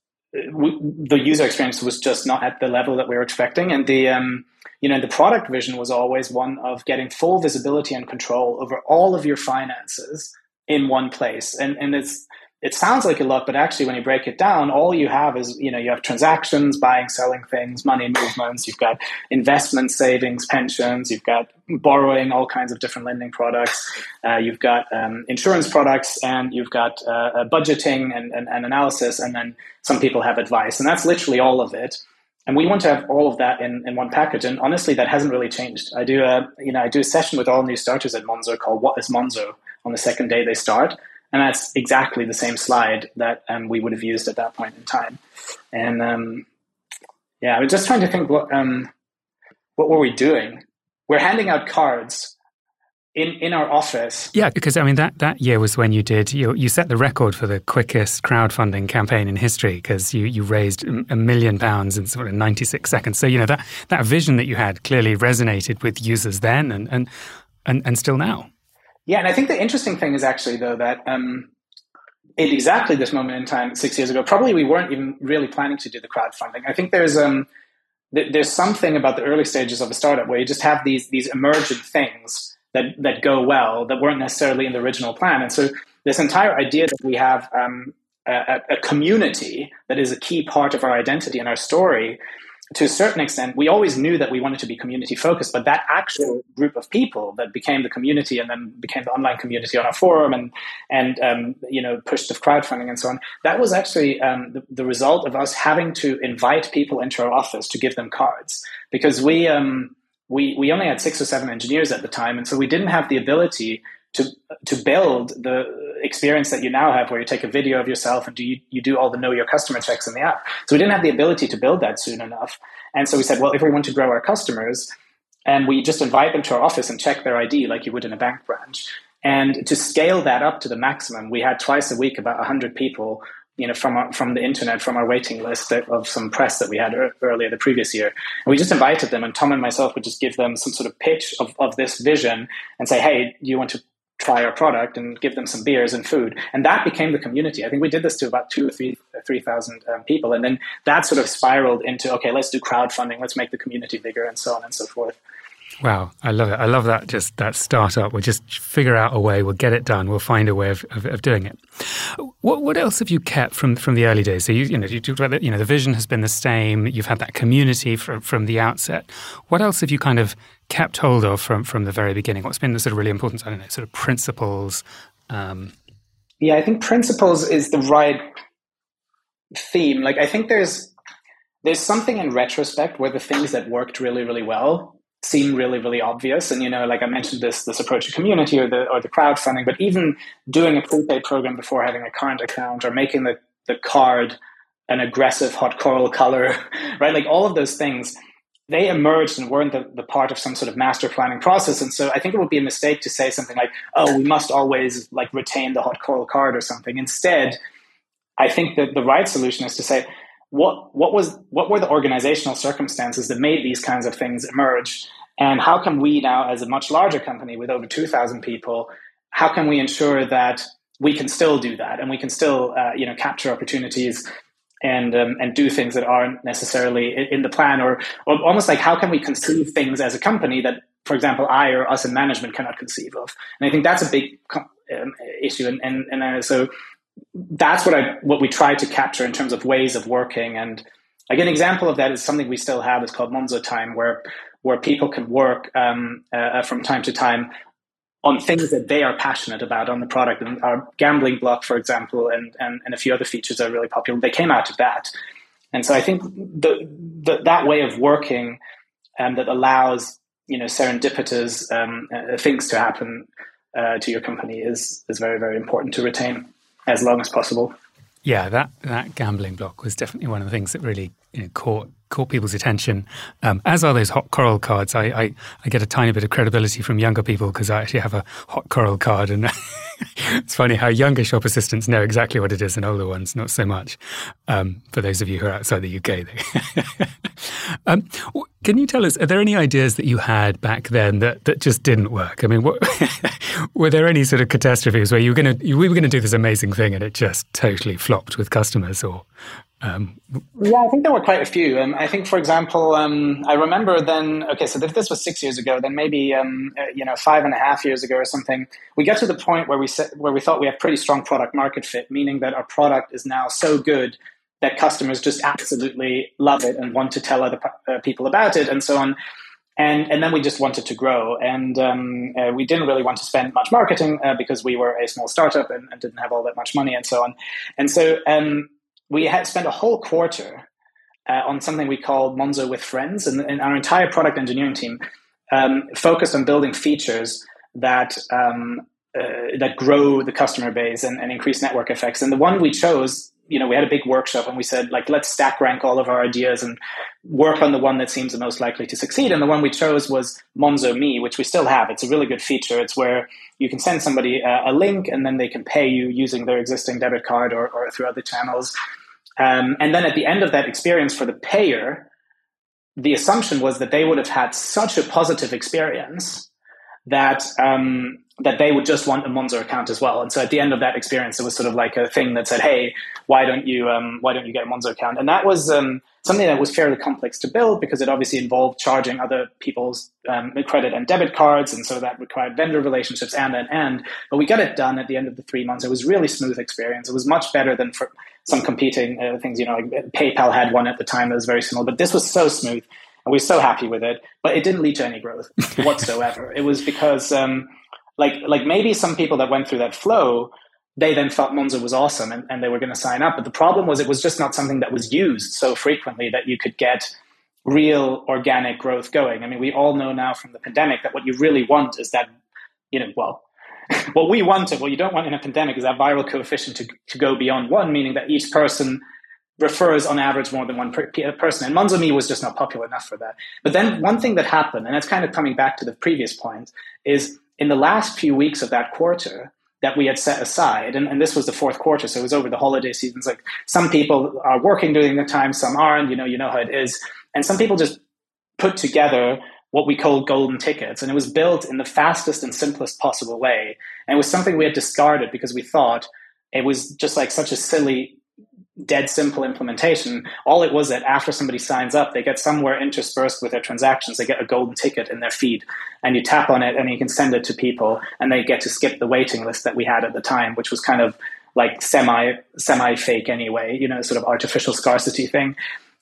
we, the user experience was just not at the level that we were expecting, and the um, you know the product vision was always one of getting full visibility and control over all of your finances in one place, and and it's it sounds like a lot, but actually, when you break it down, all you have is you know you have transactions, buying, selling things, money movements. You've got investment, savings, pensions. You've got borrowing, all kinds of different lending products. Uh, you've got um, insurance products, and you've got uh, budgeting and, and, and analysis, and then some people have advice, and that's literally all of it. And we want to have all of that in, in one package. And honestly, that hasn't really changed. I do a you know I do a session with all new starters at Monzo called "What is Monzo?" on the second day they start and that's exactly the same slide that um, we would have used at that point in time. And um, yeah, I was just trying to think what um, what were we doing? We're handing out cards in in our office. Yeah, because I mean that that year was when you did you you set the record for the quickest crowdfunding campaign in history because you you raised a million pounds in sort of 96 seconds. So you know that that vision that you had clearly resonated with users then and and and, and still now. Yeah, and I think the interesting thing is actually though that um, at exactly this moment in time, six years ago, probably we weren't even really planning to do the crowdfunding. I think there's um, th- there's something about the early stages of a startup where you just have these these emergent things that that go well that weren't necessarily in the original plan, and so this entire idea that we have um, a, a community that is a key part of our identity and our story to a certain extent, we always knew that we wanted to be community focused, but that actual group of people that became the community and then became the online community on our forum and and um, you know pushed the crowdfunding and so on, that was actually um, the, the, result of us having to invite people into our office to give them cards. Because we um, we we only had six or seven engineers at the time, and so we didn't have the ability to to build the experience that you now have where you take a video of yourself and do you, you do all the know your customer checks in the app. So we didn't have the ability to build that soon enough. And so we said well if we want to grow our customers and we just invite them to our office and check their id like you would in a bank branch. And to scale that up to the maximum we had twice a week about 100 people you know, from our, from the internet, from our waiting list of some press that we had earlier the previous year. And we just invited them, and Tom and myself would just give them some sort of pitch of, of this vision and say, hey, you want to try our product and give them some beers and food. And that became the community. I think we did this to about two or three, 3,000 um, people. And then that sort of spiraled into, okay, let's do crowdfunding, let's make the community bigger and so on and so forth. Wow, I love it. I love that. Just that startup. We'll just figure out a way. We'll get it done. We'll find a way of, of, of doing it. What what else have you kept from from the early days? So you you know you talked about that. You know the vision has been the same. You've had that community from from the outset. What else have you kind of kept hold of from from the very beginning? What's been the sort of really important? I don't know, sort of principles. Um, yeah, I think principles is the right theme. Like I think there's there's something in retrospect where the things that worked really really well seem really really obvious. And you know like i mentioned this this approach to community or the or the crowdfunding but even doing a prepaid program before having a current account or making the the card an aggressive hot coral color right? Like all of those things they emerged and weren't the, the part of some sort of master planning process. And so i think it would be a mistake to say something like oh we must always like retain the hot coral card or something. Instead i think that the right solution is to say what what was what were the organizational circumstances that made these kinds of things emerge? And how can we now as a much larger company with over 2000 people how can we ensure that we can still do that and we can still uh, you know capture opportunities and um, and do things that aren't necessarily in the plan? Or, or almost like how can we conceive things as a company that for example i or us in management cannot conceive of? And i think that's a big um, issue. And and, and uh, so that's what I what we try to capture in terms of ways of working. And like an example of that is something we still have is called Monzo Time, where where people can work um, uh, from time to time on things that they are passionate about on the product. And our gambling block, for example, and, and, and a few other features are really popular. They came out of that. And so I think the, the that way of working um, that allows you know serendipitous um, uh, things to happen uh, to your company is is very very important to retain as long as possible. Yeah, that, that gambling block was definitely one of the things that really you know, caught caught people's attention. Um, as are those hot coral cards. I, I, I, get a tiny bit of credibility from younger people because I actually have a hot coral card, and it's funny how younger shop assistants know exactly what it is, and older ones not so much. Um, for those of you who are outside the UK, um, can you tell us? Are there any ideas that you had back then that, that just didn't work? I mean, what, were there any sort of catastrophes where you were going to we were going to do this amazing thing and it just totally flopped with customers, or um, yeah, I think there were quite a few. Um, I think, for example, um, I remember then. Okay, so if this was six years ago, then maybe um, uh, you know five and a half years ago or something, we get to the point where we set, where we thought we have pretty strong product market fit, meaning that our product is now so good that customers just absolutely love it and want to tell other uh, people about it and so on. And and then we just wanted to grow, and um, uh, we didn't really want to spend much marketing uh, because we were a small startup and, and, didn't have all that much money and so on. And so um, we had spent a whole quarter uh, on something we called Monzo with Friends, and, and our entire product engineering team um, focused on building features that um, uh, that grow the customer base and, and, increase network effects. And the one we chose, you know, we had a big workshop and we said, like, let's stack rank all of our ideas and work on the one that seems the most likely to succeed. And the one we chose was Monzo Me, which we still have. It's a really good feature. It's where you can send somebody a, a link and then they can pay you using their existing debit card or, or through other channels. Um, and then at the end of that experience for the payer, the assumption was that they would have had such a positive experience that um, that they would just want a Monzo account as well. And so at the end of that experience, it was sort of like a thing that said, "Hey, why don't you um, why don't you get a Monzo account?" And that was um, something that was fairly complex to build because it obviously involved charging other people's um, credit and debit cards, and so that required vendor relationships and and and. But we got it done at the end of the three months. It was really smooth experience. It was much better than for some competing uh, things. You know, like PayPal had one at the time that was very similar, but this was so smooth. And we were so happy with it, but it didn't lead to any growth whatsoever. it was because um, like like maybe some people that went through that flow they then thought Monzo was awesome and, and they were going to sign up. But the problem was it was just not something that was used so frequently that you could get real organic growth going. I mean, we all know now from the pandemic that what you really want is that, you know, well, what we wanted, what you don't want in a pandemic is that viral coefficient to, to go beyond one, meaning that each person refers on average more than one per, person. And Monzo Me was just not popular enough for that. But then one thing that happened, and it's kind of coming back to the previous point, is in the last few weeks of that quarter that we had set aside, and, and this was the fourth quarter, so it was over the holiday seasons. Like some people are working during the time, some aren't. You know, you know how it is, and some people just put together what we call golden tickets, and it was built in the fastest and simplest possible way. And it was something we had discarded because we thought it was just like such a silly dead simple implementation. All it was that after somebody signs up, they get somewhere interspersed with their transactions, they get a golden ticket in their feed, and you tap on it and you can send it to people, and they get to skip the waiting list that we had at the time, which was kind of like semi semi fake anyway, you know, sort of artificial scarcity thing.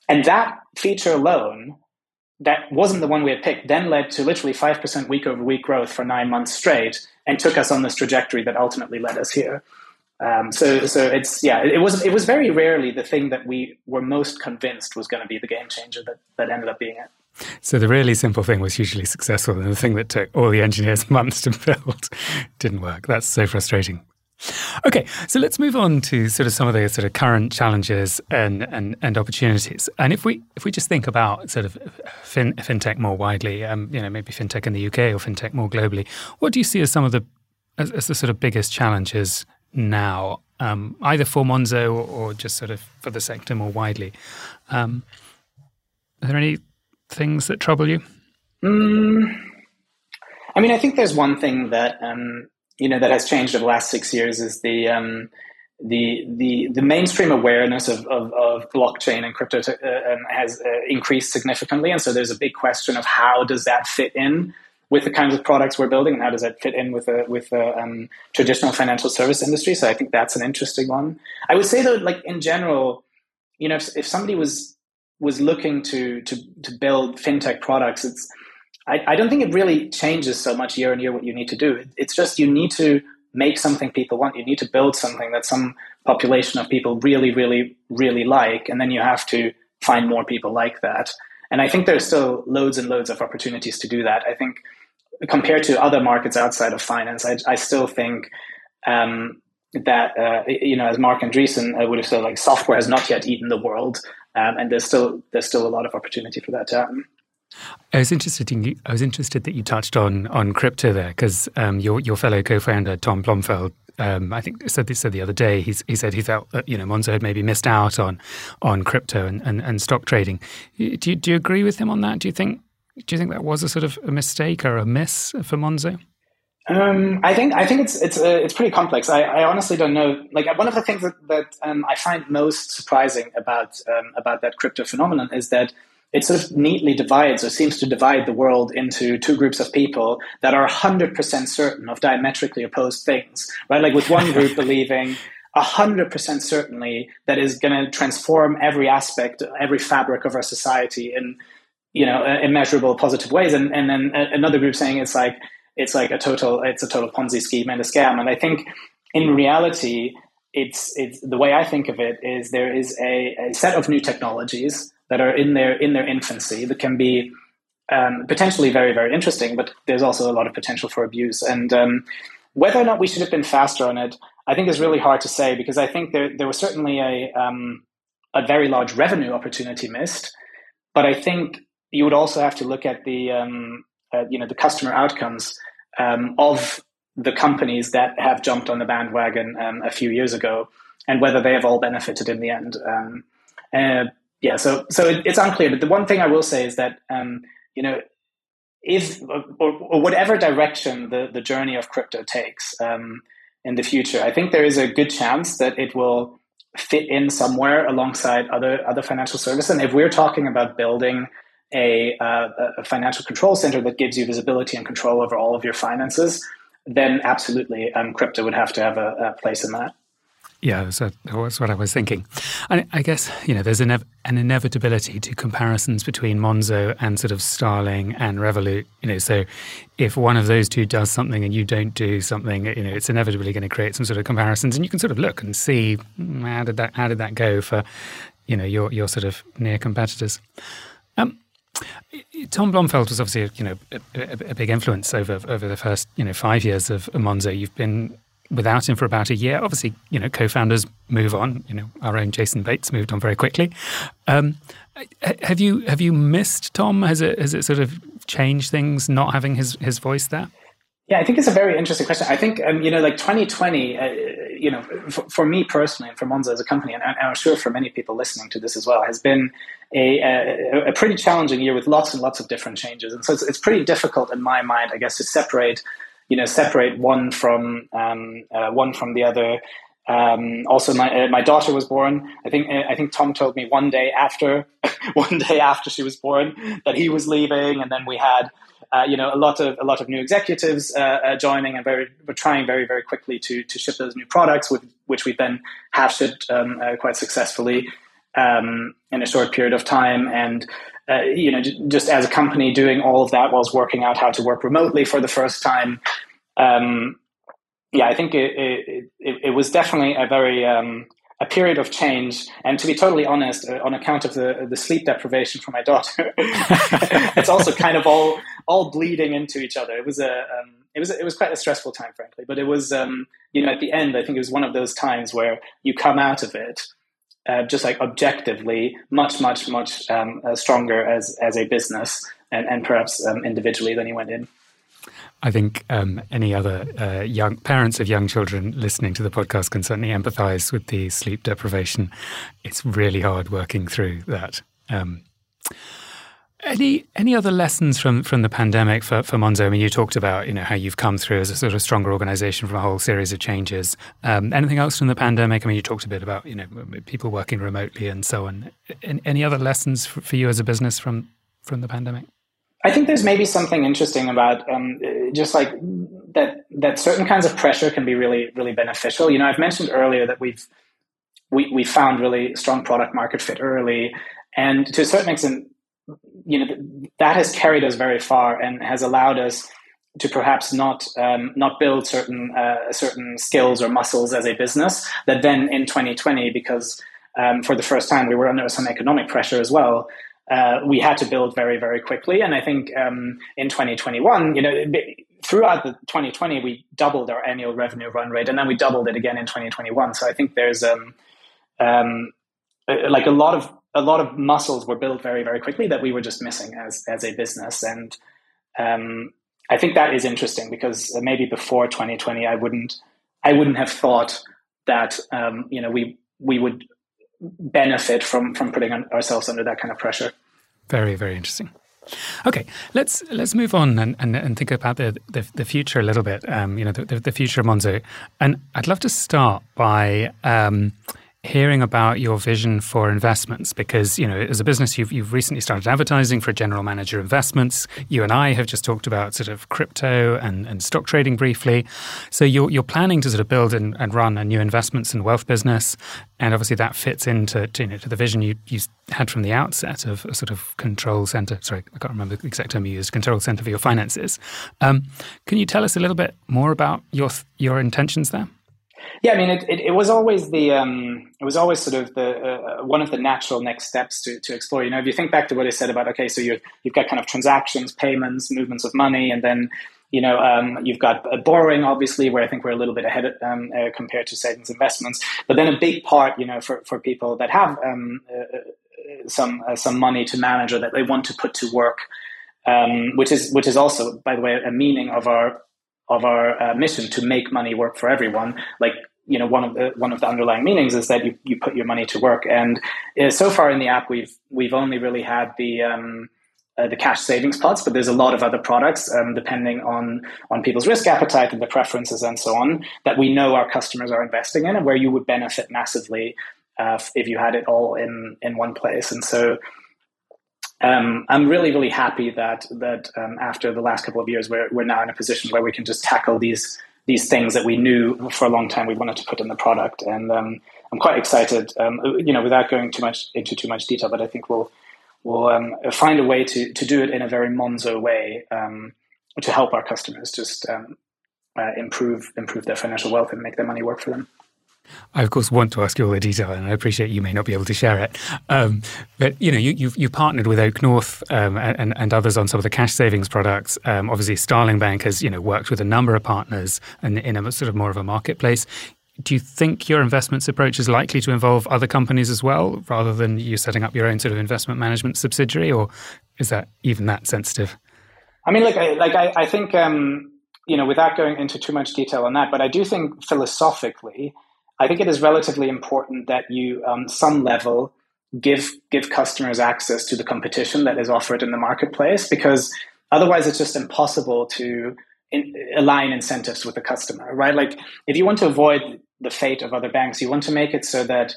And that feature alone, that wasn't the one we had picked, then led to literally five percent week over week growth for nine months straight, and took us on this trajectory that ultimately led us here. Um, so, so it's yeah, it, was it was very rarely the thing that we were most convinced was going to be the game changer that that ended up being it. So the really simple thing was hugely successful, and the thing that took all the engineers months to build didn't work. That's so frustrating. Okay, so let's move on to sort of some of the sort of current challenges and, and, and opportunities. And if we if we just think about sort of fin, fintech more widely, um, you know, maybe fintech in the UK or fintech more globally, what do you see as some of the as, as the sort of biggest challenges now, um, either for Monzo or, or, just sort of for the sector more widely. Um, are there any things that trouble you? Mm, I mean, I think there's one thing that um, you know that has changed over the last six years is the um, the the the mainstream awareness of, of, of blockchain and crypto to, uh, um, has uh, increased significantly, and so there's a big question of how does that fit in with the kinds of products we're building and how does that fit in with a with a um, traditional financial service industry. So I think that's an interesting one. I would say though, like in general, you know, if, if somebody was was looking to to to build fintech products, it's I, I don't think it really changes so much year on year what you need to do. It's just you need to make something people want. You need to build something that some population of people really, really, really like, and then you have to find more people like that. And I think there's still loads and loads of opportunities to do that. I think compared to other markets outside of finance, I, I still think um, that uh, you know, as Marc Andreessen would have said, like software has not yet eaten the world, um, and there's still there's still a lot of opportunity for that to happen. I was interested in you, I was interested that you touched on on crypto there because um, your your fellow co-founder Tom Blomfield um, I think said said the other day. He's, he said he felt you know Monzo had maybe missed out on on crypto and, and, and stock trading. Do you, do you agree with him on that? Do you think do you think that was a sort of a mistake or a miss for Monzo? Um, I think I think it's it's uh, it's pretty complex. I, I, honestly don't know. Like one of the things that, that um, I find most surprising about um, about that crypto phenomenon is that it sort of neatly divides or seems to divide the world into two groups of people that are 100% certain of diametrically opposed things, right? Like with one group believing 100% certainly that is going to transform every aspect, every fabric of our society in, you know, immeasurable positive ways. And, and then another group saying it's like, it's like a total, it's a total Ponzi scheme and a scam. And I think in reality, it's, it's the way I think of it is there is a, a set of new technologies that are in their in their infancy that can be um, potentially very very interesting, but there's also a lot of potential for abuse. And um, whether or not we should have been faster on it, I think is really hard to say because I think there there was certainly a um, a very large revenue opportunity missed, but I think you would also have to look at the uh, you know the customer outcomes um, of the companies that have jumped on the bandwagon um, a few years ago and whether they have all benefited in the end. Uh, yeah, so so it, it's unclear. But the one thing I will say is that um, you know if or, or, whatever direction the, the journey of crypto takes um, in the future, I think there is a good chance that it will fit in somewhere alongside other other financial services. And if we're talking about building a, uh, a financial control center that gives you visibility and control over all of your finances, then absolutely, um, crypto would have to have a, a place in that. Yeah, so that's what I was thinking. I, I guess you know there's an, an inevitability to comparisons between Monzo and sort of Starling and Revolut. You know, so if one of those two does something and you don't do something, you know, it's inevitably going to create some sort of comparisons, and you can sort of look and see hmm, how did that how did that go for you know your your sort of near competitors. Um, Tom Blomfield was obviously, you know, a, a, a, big influence over over the first, you know, five years of Monzo. You've been without him for about a year. Obviously, you know, co-founders move on. You know, our own Jason Bates moved on very quickly. Um, have you have you missed Tom? Has it has it sort of changed things not having his his voice there? Yeah, I think it's a very interesting question. I think um, you know, like 2020, uh, you know, for, for, me personally, and for Monzo as a company, and, and, I'm sure for many people listening to this as well, has been a, a, a, pretty challenging year with lots and lots of different changes. And so it's, it's pretty difficult in my mind, I guess, to separate you know separate one from um, uh, one from the other. Um, also, my uh, my daughter was born. I think uh, I think Tom told me one day after one day after she was born that he was leaving, and then we had uh, you know a lot of a lot of new executives uh, uh, joining, and very we're trying very very quickly to to ship those new products, with, which we then have shipped um, quite successfully um, in a short period of time, and uh, you know, j- just as a company doing all of that whilst working out how to work remotely for the first time. Um, yeah, I think it, it, it, it, was definitely a very um, a period of change. And to be totally honest, uh, on account of the the sleep deprivation for my daughter, it's also kind of all all bleeding into each other. It was a um, it was it was quite a stressful time, frankly. But it was um, you know at the end, I think it was one of those times where you come out of it uh, just like objectively much much much um, uh, stronger as as a business and, and perhaps um, individually than he went in I think um, any other uh, young parents of young children listening to the podcast can certainly empathize with the sleep deprivation. It's really hard working through that. Any any other lessons from from the pandemic for, for Monzo? I mean, you talked about you know how you've come through as a sort of stronger organization from a whole series of changes. Um, anything else from the pandemic? I mean, you talked a bit about you know people working remotely and so on. Any other lessons for, for you as a business from from the pandemic? I think there's maybe something interesting about um, just like that that certain kinds of pressure can be really really beneficial. You know, I've mentioned earlier that we've we we found really strong product market fit early, and to a certain extent you know that has carried us very far and has allowed us to perhaps not um, not build certain uh, certain skills or muscles as a business that then in 2020 because um, for the first time we were under some economic pressure as well uh, we had to build very very quickly. And I think um, in 2021 you know throughout the 2020 we doubled our annual revenue run rate and then we doubled it again in 2021 so I think there's um, um, like a lot of a lot of muscles were built very very quickly that we were just missing as as a business and um, I think that is interesting because maybe before 2020 I wouldn't I wouldn't have thought that um, you know we we would benefit from from putting ourselves under that kind of pressure. Very very interesting. Okay, let's let's move on and, and, and think about the, the, the future a little bit. Um, you know, the, the, future of Monzo, and I'd love to start by um, hearing about your vision for investments because you know as a business you've, you've recently started advertising for a general manager investments. You and i have just talked about sort of crypto and, and stock trading briefly. So you're, you're planning to sort of build and, and run a new investments and wealth business. And obviously that fits into to, you know, to the vision you, you had from the outset of a sort of control center. Sorry i can't remember the exact term you used control center for your finances. Um, can you tell us a little bit more about your your intentions there yeah, I mean, it, it, it was always the um, it was always sort of the uh, one of the natural next steps to, to explore. You know, if you think back to what I said about okay, so you you've got kind of transactions, payments, movements of money, and then you know um, you've got borrowing, obviously, where I think we're a little bit ahead um, uh, compared to savings investments. But then a big part, you know, for for people that have um, uh, some uh, some money to manage or that they want to put to work. Um, which is which is also, by the way, a meaning of our of our uh, mission to make money work for everyone. Like you know, one of the one of the underlying meanings is that you, you put your money to work. And uh, so far in the app, we've we've only really had the um, uh, the cash savings pots, but there's a lot of other products um, depending on on people's risk appetite and their preferences and so on that we know our customers are investing in, and where you would benefit massively uh, if you had it all in in one place. And so. Um, I'm really, really happy that that um, after the last couple of years, we're we're now in a position where we can just tackle these these things that we knew for a long time we wanted to put in the product, and um, I'm quite excited. Um, you know, without going too much into too much detail, but I think we'll we'll um, find a way to to do it in a very Monzo way um, to help our customers just uh, improve improve their financial wealth and make their money work for them. I of course want to ask you all the detail, and I appreciate you may not be able to share it. Um, but you know, you, you've you partnered with OakNorth um, and, and others on some of the cash savings products. Um, obviously, Starling Bank has you know worked with a number of partners and in a sort of more of a marketplace. Do you think your investments approach is likely to involve other companies as well, rather than you setting up your own sort of investment management subsidiary, or is that even that sensitive? I mean, look, I, like I, I think um, you know, without going into too much detail on that, but I do think philosophically, I think it is relatively important that you, um, some level, give give customers access to the competition that is offered in the marketplace, because otherwise, it's just impossible to in, align incentives with the customer, right? Like, if you want to avoid the fate of other banks. You want to make it so that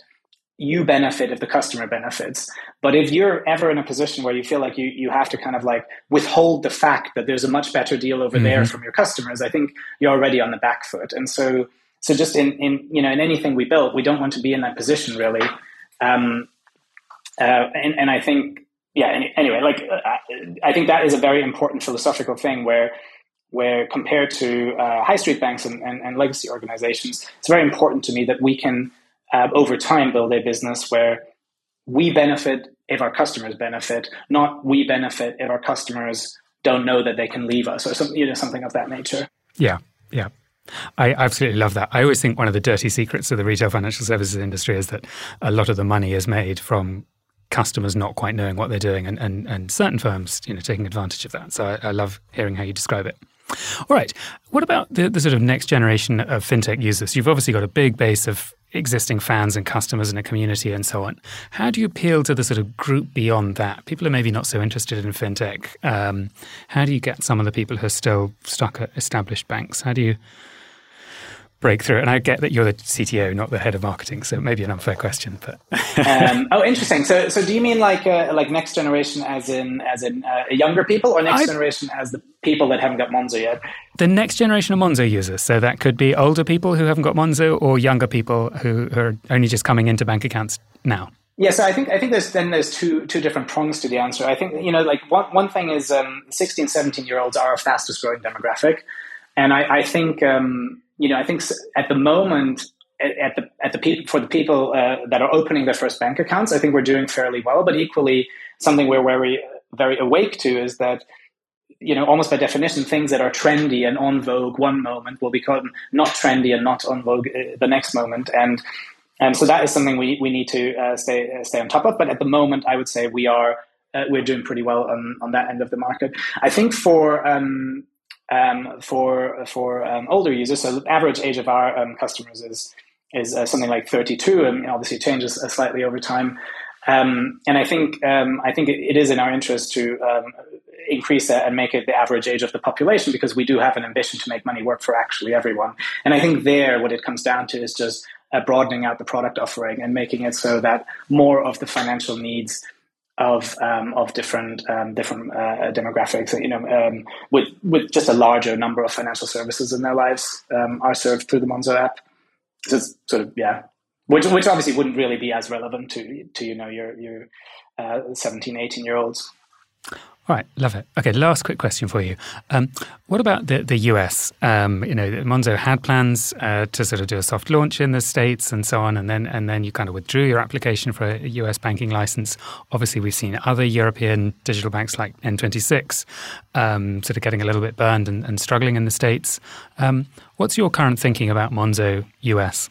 you benefit if the customer benefits. But if you're ever in a position where you feel like you, you have to kind of like withhold the fact that there's a much better deal over mm-hmm. there from your customers, I think you're already on the back foot. And so, so just in, in, you know, in anything we build, we don't want to be in that position really. Um, uh, and, and I think, yeah, anyway, like, uh, I think that is a very important philosophical thing where where compared to uh, high street banks and, and, and, legacy organizations, it's very important to me that we can, uh, over time, build a business where we benefit if our customers benefit, not we benefit if our customers don't know that they can leave us, or some, you know, something of that nature. Yeah, yeah. I absolutely love that. I always think one of the dirty secrets of the retail financial services industry is that a lot of the money is made from customers not quite knowing what they're doing and, and, and certain firms you know taking advantage of that. So I, I love hearing how you describe it. All right. What about the, the sort of next generation of fintech users? You've obviously got a big base of existing fans and customers and a community and so on. How do you appeal to the sort of group beyond that? People are maybe not so interested in fintech. Um, how do you get some of the people who are still stuck at established banks? How do you breakthrough? And I get that you're the CTO, not the head of marketing, so maybe an unfair question. But um, oh, interesting. So, so do you mean like uh, like next generation, as in as in uh, younger people, or next I, generation as the people that haven't got Monzo yet? The next generation of Monzo users. So that could be older people who haven't got Monzo, or younger people who, who are only just coming into bank accounts now. Yeah, so I think I think there's then there's two two different prongs to the answer. I think you know like one one thing is um, 16, 17 year olds are our fastest growing demographic, and I, I think um, you know, I think at the moment, at the at the people for the people uh, that are opening their first bank accounts, I think we're doing fairly well. But equally, something we're very very awake to is that you know almost by definition, things that are trendy and on vogue one moment will become not trendy and not on vogue uh, the next moment, and and so that is something we we need to uh, stay uh, stay on top of. But at the moment, I would say we are. Uh, we're doing pretty well on, on that end of the market. I think for um, um, for for um, older users. So the average age of our um, customers is is uh, something like 32, and obviously changes uh, slightly over time. Um, and I think um, I think it, is in our interest to um, increase that and make it the average age of the population because we do have an ambition to make money work for actually everyone. And I think there, what it comes down to is just uh, broadening out the product offering and making it so that more of the financial needs of um, of different um, different uh, demographics. You know, um, with with just a larger number of financial services in their lives um, are served through the Monzo app. So it's sort of yeah, which which obviously wouldn't really be as relevant to to you know your your uh, 17, 18 year olds. All right, love it. Okay, last quick question for you. Um, what about the the US? Um, you know, Monzo had plans uh, to sort of do a soft launch in the states and so on, and then and then you kind of withdrew your application for a US banking license. Obviously, we've seen other European digital banks like N26 um, sort of getting a little bit burned and, and struggling in the states. Um, what's your current thinking about Monzo US?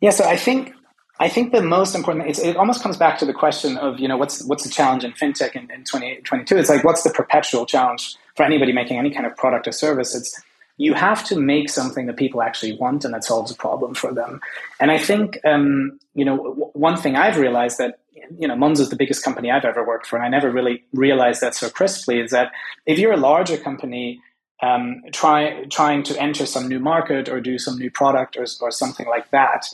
Yeah, so I think I think the most important it almost comes back to the question of you know what's what's the challenge in fintech in, in 2022. It's like what's the perpetual challenge for anybody making any kind of product or service? It's you have to make something that people actually want and that solves a problem for them. And I think um, you know w- one thing I've realized that you know, Monzo is the biggest company I've ever worked for, and I never really realized that so crisply. Is that if you're a larger company um, try, trying to enter some new market or do some new product or, or something like that,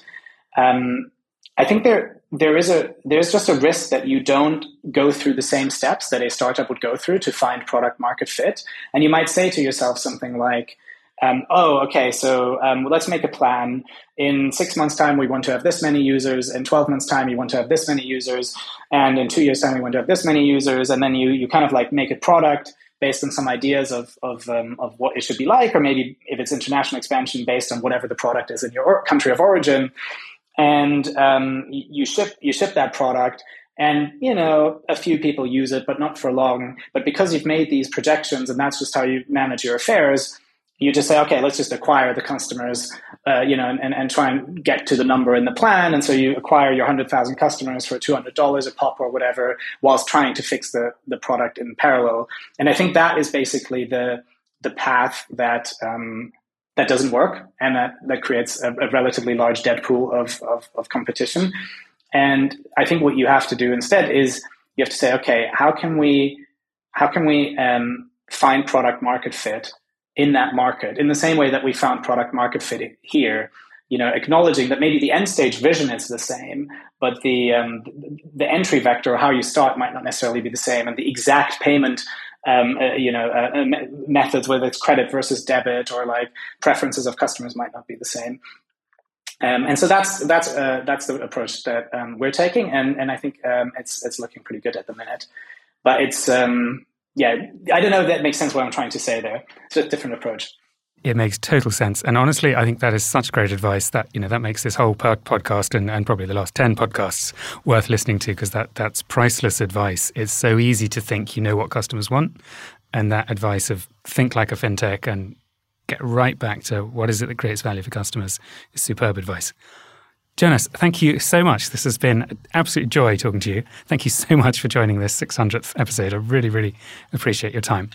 um, I think there there is a there's just a risk that you don't go through the same steps that a startup would go through to find product market fit, and you might say to yourself something like, um, "Oh, okay, so um, well, let's make a plan. In six months' time, we want to have this many users. In twelve months' time, you want to have this many users, and in two years' time, we want to have this many users." And then you you kind of like make a product based on some ideas of of, um, of what it should be like, or maybe if it's international expansion, based on whatever the product is in your country of origin and um, you ship you ship that product and you know a few people use it but not for long. But because you've made these projections and that's just how you manage your affairs you just say okay let's just acquire the customers uh, you know and, and try and get to the number in the plan. And so you acquire your 100000 customers for $200 a pop or whatever whilst trying to fix the, the product in parallel. And i think that is basically the the path that um, that doesn't work and that, that creates a, a relatively large dead pool of, of, of, competition. And I think what you have to do instead is you have to say, okay, how can we how can we um, find product market fit in that market in the same way that we found product market fit here? You know, acknowledging that maybe the end stage vision is the same, but the um, the entry vector or how you start might not necessarily be the same, and the exact payment um, uh, you know, uh, uh methods, whether it's credit versus debit or like preferences of customers might not be the same. Um, and so that's that's uh, that's the approach that um, we're taking, and and I think um, it's it's looking pretty good at the minute. But it's um, yeah, I don't know if that makes sense what I'm trying to say there. It's a different approach. It makes total sense. And honestly, I think that is such great advice that, you know, that makes this whole podcast and, and probably the last 10 podcasts worth listening to because that, that's priceless advice. It's so easy to think you know what customers want. And that advice of think like a fintech and get right back to what is it that creates value for customers is superb advice. Jonas, thank you so much. This has been an absolute joy talking to you. Thank you so much for joining this 600th episode. I really, really appreciate your time.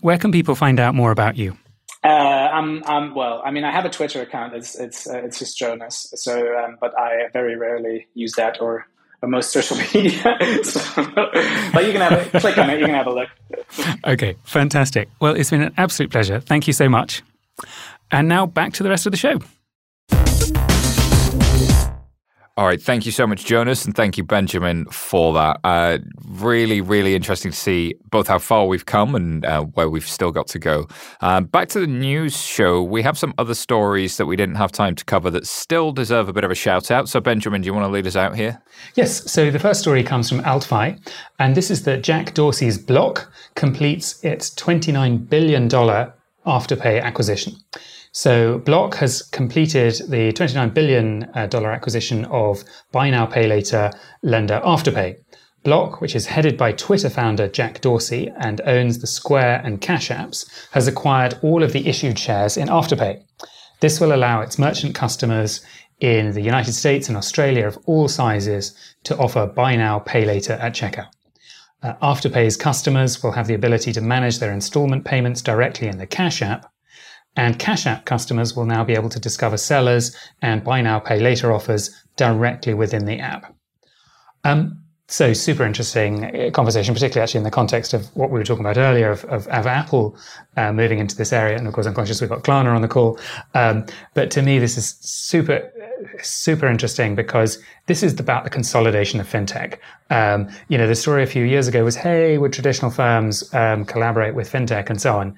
Where can people find out more about you? Uh, I'm, I'm well. I mean, I have a Twitter account. It's it's uh, it's just Jonas. So, um, but I very rarely use that or, or most social media. so, but you can have a click on it. You can have a look. okay, fantastic. Well, it's been an absolute pleasure. Thank you so much. And now back to the rest of the show. All right. Thank you so much, Jonas. And thank you, Benjamin, for that. Uh, really, really interesting to see both how far we've come and uh, where we've still got to go. Um, back to the news show. We have some other stories that we didn't have time to cover that still deserve a bit of a shout out. So, Benjamin, do you want to lead us out here? Yes. So, the first story comes from AltFi. And this is that Jack Dorsey's Block completes its $29 billion afterpay acquisition. So Block has completed the $29 billion uh, acquisition of buy now, pay later lender Afterpay. Block, which is headed by Twitter founder Jack Dorsey and owns the Square and Cash apps, has acquired all of the issued shares in Afterpay. This will allow its merchant customers in the United States and Australia of all sizes to offer buy now, pay later at checkout. Uh, Afterpay's customers will have the ability to manage their installment payments directly in the Cash app, and Cash App customers will now be able to discover sellers and buy now, pay later offers directly within the app. Um, so super interesting uh, conversation, particularly actually in the context of what we were talking about earlier of, of, of Apple uh, moving into this area. And of course, I'm conscious we've got Klarna on the call. Um, but to me, this is super, super interesting because this is about the consolidation of fintech. Um, you know, the story a few years ago was, hey, would traditional firms um, collaborate with fintech and so on?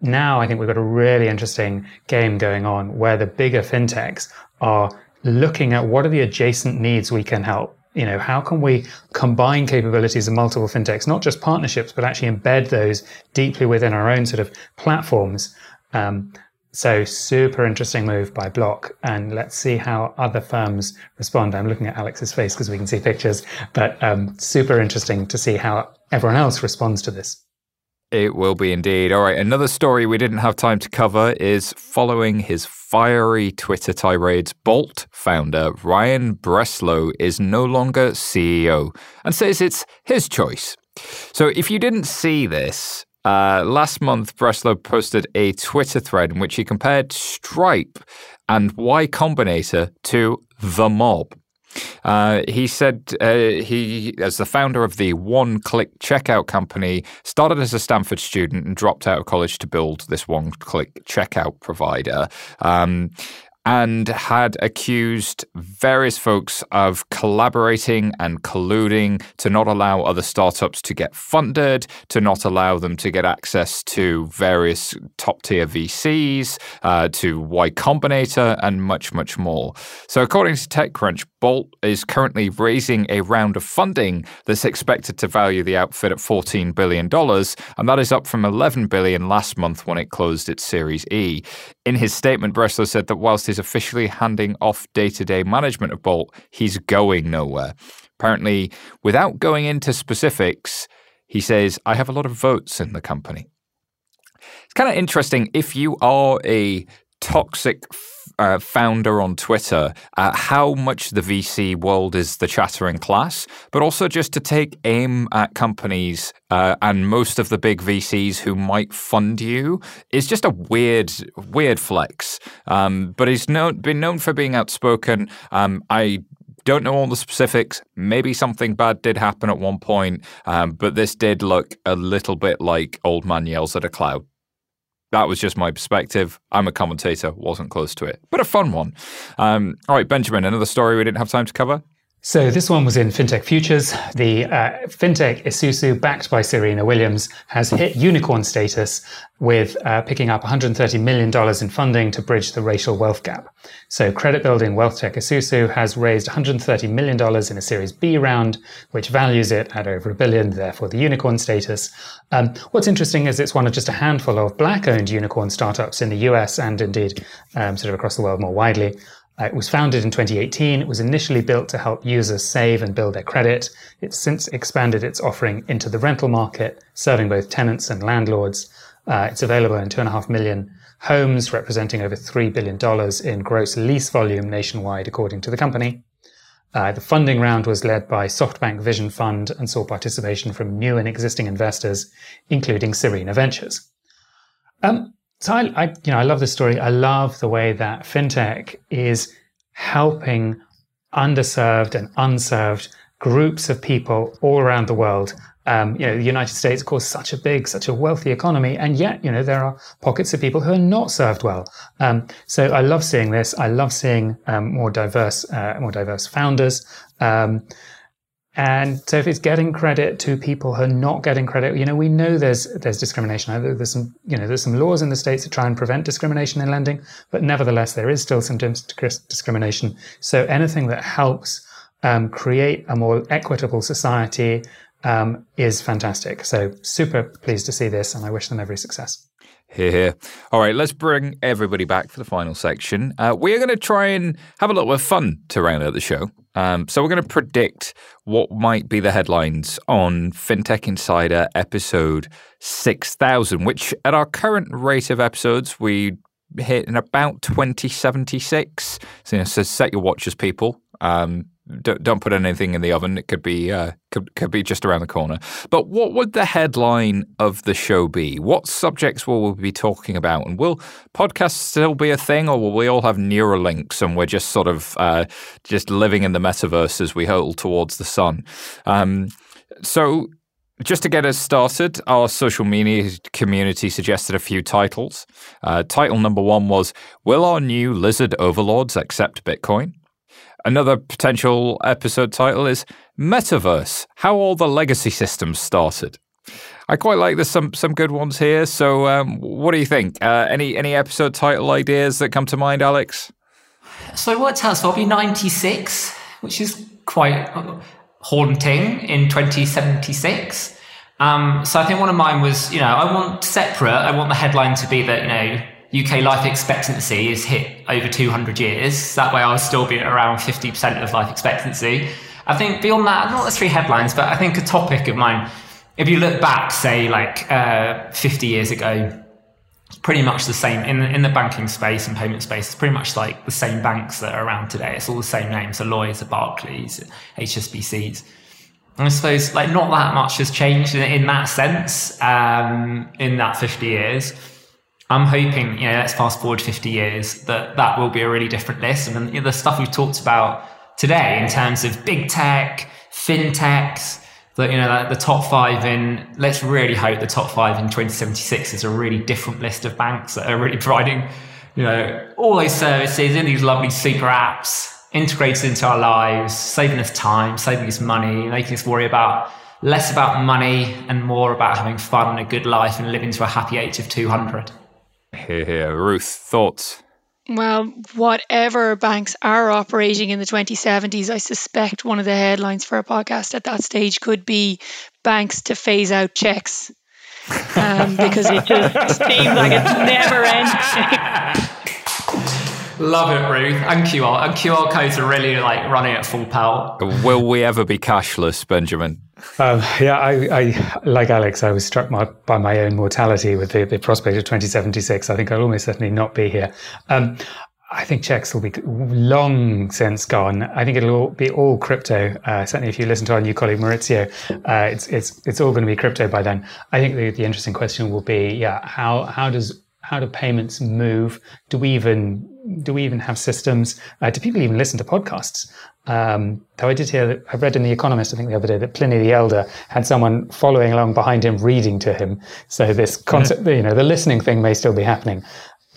Now I think we've got a really interesting game going on where the bigger fintechs are looking at what are the adjacent needs we can help. You know, how can we combine capabilities of multiple fintechs, not just partnerships, but actually embed those deeply within our own sort of platforms? Um, so super interesting move by Block, and let's see how other firms respond. I'm looking at Alex's face because we can see pictures, but um, super interesting to see how everyone else responds to this. It will be indeed. All right, another story we didn't have time to cover is following his fiery Twitter tirades, Bolt founder Ryan Breslow is no longer CEO and says it's his choice. So if you didn't see this, uh, last month Breslow posted a Twitter thread in which he compared Stripe and Y Combinator to the mob. Uh, he said uh, he, as the founder of the one click checkout company, started as a Stanford student and dropped out of college to build this one click checkout provider. Um, and had accused various folks of collaborating and colluding to not allow other startups to get funded, to not allow them to get access to various top tier VCs, uh, to Y Combinator, and much, much more. So, according to TechCrunch, Bolt is currently raising a round of funding that's expected to value the outfit at $14 billion, and that is up from 11 billion last month when it closed its Series E. In his statement, Breslow said that whilst he's officially handing off day to day management of Bolt, he's going nowhere. Apparently, without going into specifics, he says, I have a lot of votes in the company. It's kind of interesting if you are a toxic uh, founder on Twitter uh, how much the VC world is the chattering class, but also just to take aim at companies uh, and most of the big VCs who might fund you is just a weird, weird flex. Um, but he's known, been known for being outspoken. Um, I don't know all the specifics. Maybe something bad did happen at one point, um, but this did look a little bit like Old Man Yells at a Cloud that was just my perspective. I'm a commentator, wasn't close to it, but a fun one. Um, all right, Benjamin, another story we didn't have time to cover. So this one was in FinTech Futures. The uh, FinTech Esusu, backed by Serena Williams, has hit unicorn status with uh, picking up $130 million in funding to bridge the racial wealth gap. So credit building wealth tech Esusu has raised $130 million in a Series B round, which values it at over a billion, therefore the unicorn status. Um, what's interesting is it's one of just a handful of black-owned unicorn startups in the US and indeed um, sort of across the world more widely. Uh, it was founded in 2018. It was initially built to help users save and build their credit. It's since expanded its offering into the rental market, serving both tenants and landlords. Uh, it's available in 2.5 million homes, representing over $3 billion in gross lease volume nationwide, according to the company. Uh, the funding round was led by SoftBank Vision Fund and saw participation from new and existing investors, including Serena Ventures. Um, so I, I, you know, I love this story. I love the way that fintech is helping underserved and unserved groups of people all around the world. Um, you know, the United States, of course, such a big, such a wealthy economy, and yet, you know, there are pockets of people who are not served well. Um, so I love seeing this. I love seeing um, more diverse, uh, more diverse founders. And so if it's getting credit to people who are not getting credit, you know, we know there's there's discrimination. There's some, you know, there's some laws in the states that try and prevent discrimination in lending, but nevertheless, there is still some discrimination. So anything that helps um, create a more equitable society um, is fantastic. So super pleased to see this, and I wish them every success. Hear, hear. All right, let's bring everybody back for the final section. Uh, we are going to try and have a little bit of fun to round out the show. Um, so we're going to predict what might be the headlines on FinTech Insider episode 6000, which at our current rate of episodes, we hit in about 2076. So, you know, so set your watches, people. Um, don't, don't put anything in the oven. It could be uh, could could be just around the corner. But what would the headline of the show be? What subjects will we be talking about? And will podcasts still be a thing, or will we all have Neuralinks and we're just sort of uh, just living in the metaverse as we hurtle towards the sun? Um, so just to get us started, our social media community suggested a few titles. Uh, title number one was Will our new lizard overlords accept Bitcoin? Another potential episode title is Metaverse How All the Legacy Systems Started. I quite like there's some some good ones here. So, um, what do you think? Uh, any any episode title ideas that come to mind, Alex? So, so I'll be 96, which is quite haunting in 2076. Um, so, I think one of mine was, you know, I want separate. I want the headline to be that you know UK life expectancy is hit over 200 years. That way I'll still be around 50% of life expectancy. I think beyond that, not the three headlines, but I think a topic of mine, if you look back, say like uh, 50 years ago, it's pretty much the same in the, in the banking space and payment space. It's pretty much like the same banks that are around today. It's all the same names: the Lloyds, the Barclays, HSBCs. And I suppose like not that much has changed in, in that sense um, in that 50 years. I'm hoping, you know, let's fast forward 50 years, that that will be a really different list. And the stuff we've talked about today in terms of big tech, fintechs, the, you know, the top five in, let's really hope the top five in 2076 is a really different list of banks that are really providing, you know, all those services in these lovely super apps integrated into our lives, saving us time, saving us money, making us worry about less about money and more about having fun and a good life and living to a happy age of 200. Hear, hear. Ruth, thoughts? Well, whatever banks are operating in the 2070s, I suspect one of the headlines for a podcast at that stage could be banks to phase out checks. Um, because it just seems like it's never ending. Love it, Ruth. And QR. And QR codes are really like running at full pelt. Will we ever be cashless, Benjamin? Um, yeah, I, I, like Alex, I was struck my, by my own mortality with the, the, prospect of 2076. I think I'll almost certainly not be here. Um, I think checks will be long since gone. I think it'll all be all crypto. Uh, certainly, if you listen to our new colleague Maurizio, uh, it's it's it's all going to be crypto by then. I think the, the interesting question will be, yeah, how how does how do payments move? Do we even do we even have systems? Uh, do people even listen to podcasts? Um, though I did hear that I read in The Economist, I think the other day, that Pliny the Elder had someone following along behind him reading to him. So this concept, you know, the listening thing may still be happening.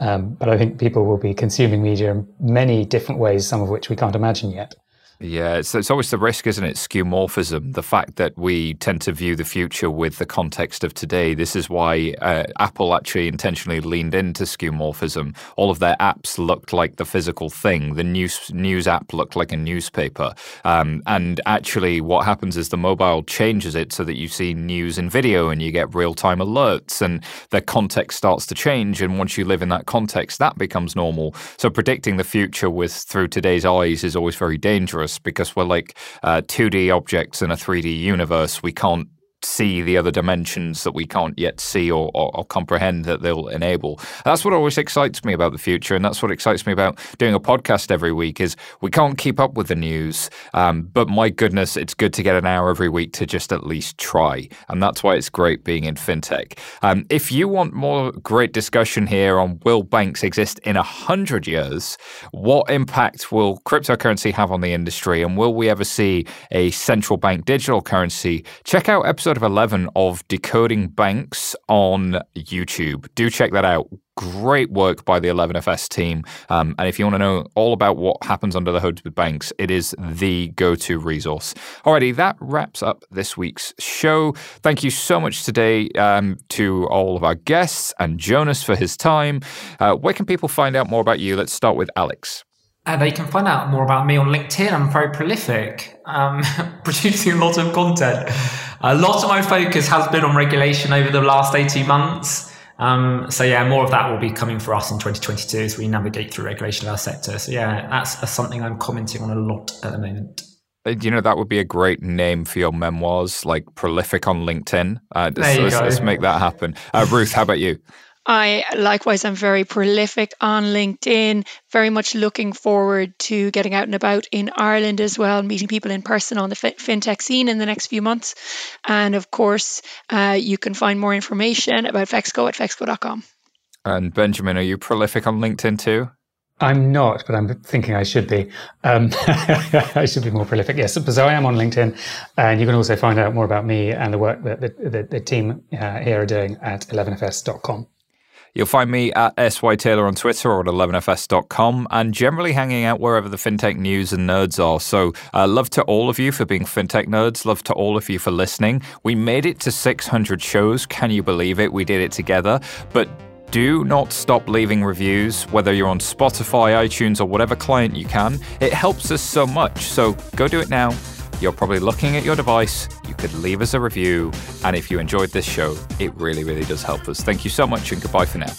Um, but I think people will be consuming media in many different ways, some of which we can't imagine yet. Yeah, it's, it's always the risk, isn't it? Skeuomorphism, the fact that we tend to view the future with the context of today. This is why uh, Apple actually intentionally leaned into skeuomorphism. All of their apps looked like the physical thing. The news news app looked like a newspaper. Um, and actually, what happens is the mobile changes it so that you see news and video and you get real time alerts, and the context starts to change. And once you live in that context, that becomes normal. So predicting the future with through today's eyes is always very dangerous us because we're like uh, 2D objects in a 3D universe. We can't see the other dimensions that we can't yet see or, or, or, comprehend that they'll enable. That's what always excites me about the future, and that's what excites me about doing a podcast every week. Is we can't keep up with the news, um, but my goodness, it's good to get an hour every week to just at least try, and that's why it's great being in fintech. Um, if you want more great discussion here on will banks exist in a hundred years, what impact will cryptocurrency have on the industry, and will we ever see a central bank digital currency? Check out episode episode of 11 of Decoding Banks on YouTube. Do check that out. Great work by the 11FS team. Um, and if you want to know all about what happens under the hood with banks, it is the go to resource. Alrighty, that wraps up this week's show. Thank you so much today um, to all of our guests and Jonas for his time. Uh, where can people find out more about you? Let's start with Alex. Uh, they can find out more about me on LinkedIn. I'm very prolific, um, producing a lot of content. A lot of my focus has been on regulation over the last 18 months. Um, so yeah, more of that will be coming for us in 2022 as we navigate through regulation of our sector. So yeah, that's, that's something I'm commenting on a lot at the moment. Uh, you know that would be a great name for your memoirs, like prolific on LinkedIn. Uh, let's, let's, make that happen. Uh, Ruth, how about you? I likewise am very prolific on LinkedIn, very much looking forward to getting out and about in Ireland as well, meeting people in person on the fintech scene in the next few months. And of course, uh, you can find more information about Fexco at fexco.com. And Benjamin, are you prolific on LinkedIn too? I'm not, but I'm thinking I should be. Um, I should be more prolific. Yes, so I am on LinkedIn, and you can also find out more about me and the work that the, the, the team uh, here are doing at 11fs.com. You'll find me at SY Taylor on Twitter or at 11fs.com and generally hanging out wherever the fintech news and nerds are. So, uh, love to all of you for being fintech nerds. Love to all of you for listening. We made it to 600 shows. Can you believe it? We did it together. But do not stop leaving reviews, whether you're on Spotify, iTunes, or whatever client you can. It helps us so much. So, go do it now. You're probably looking at your device. You could leave us a review. And if you enjoyed this show, it really, really does help us. Thank you so much and goodbye for now.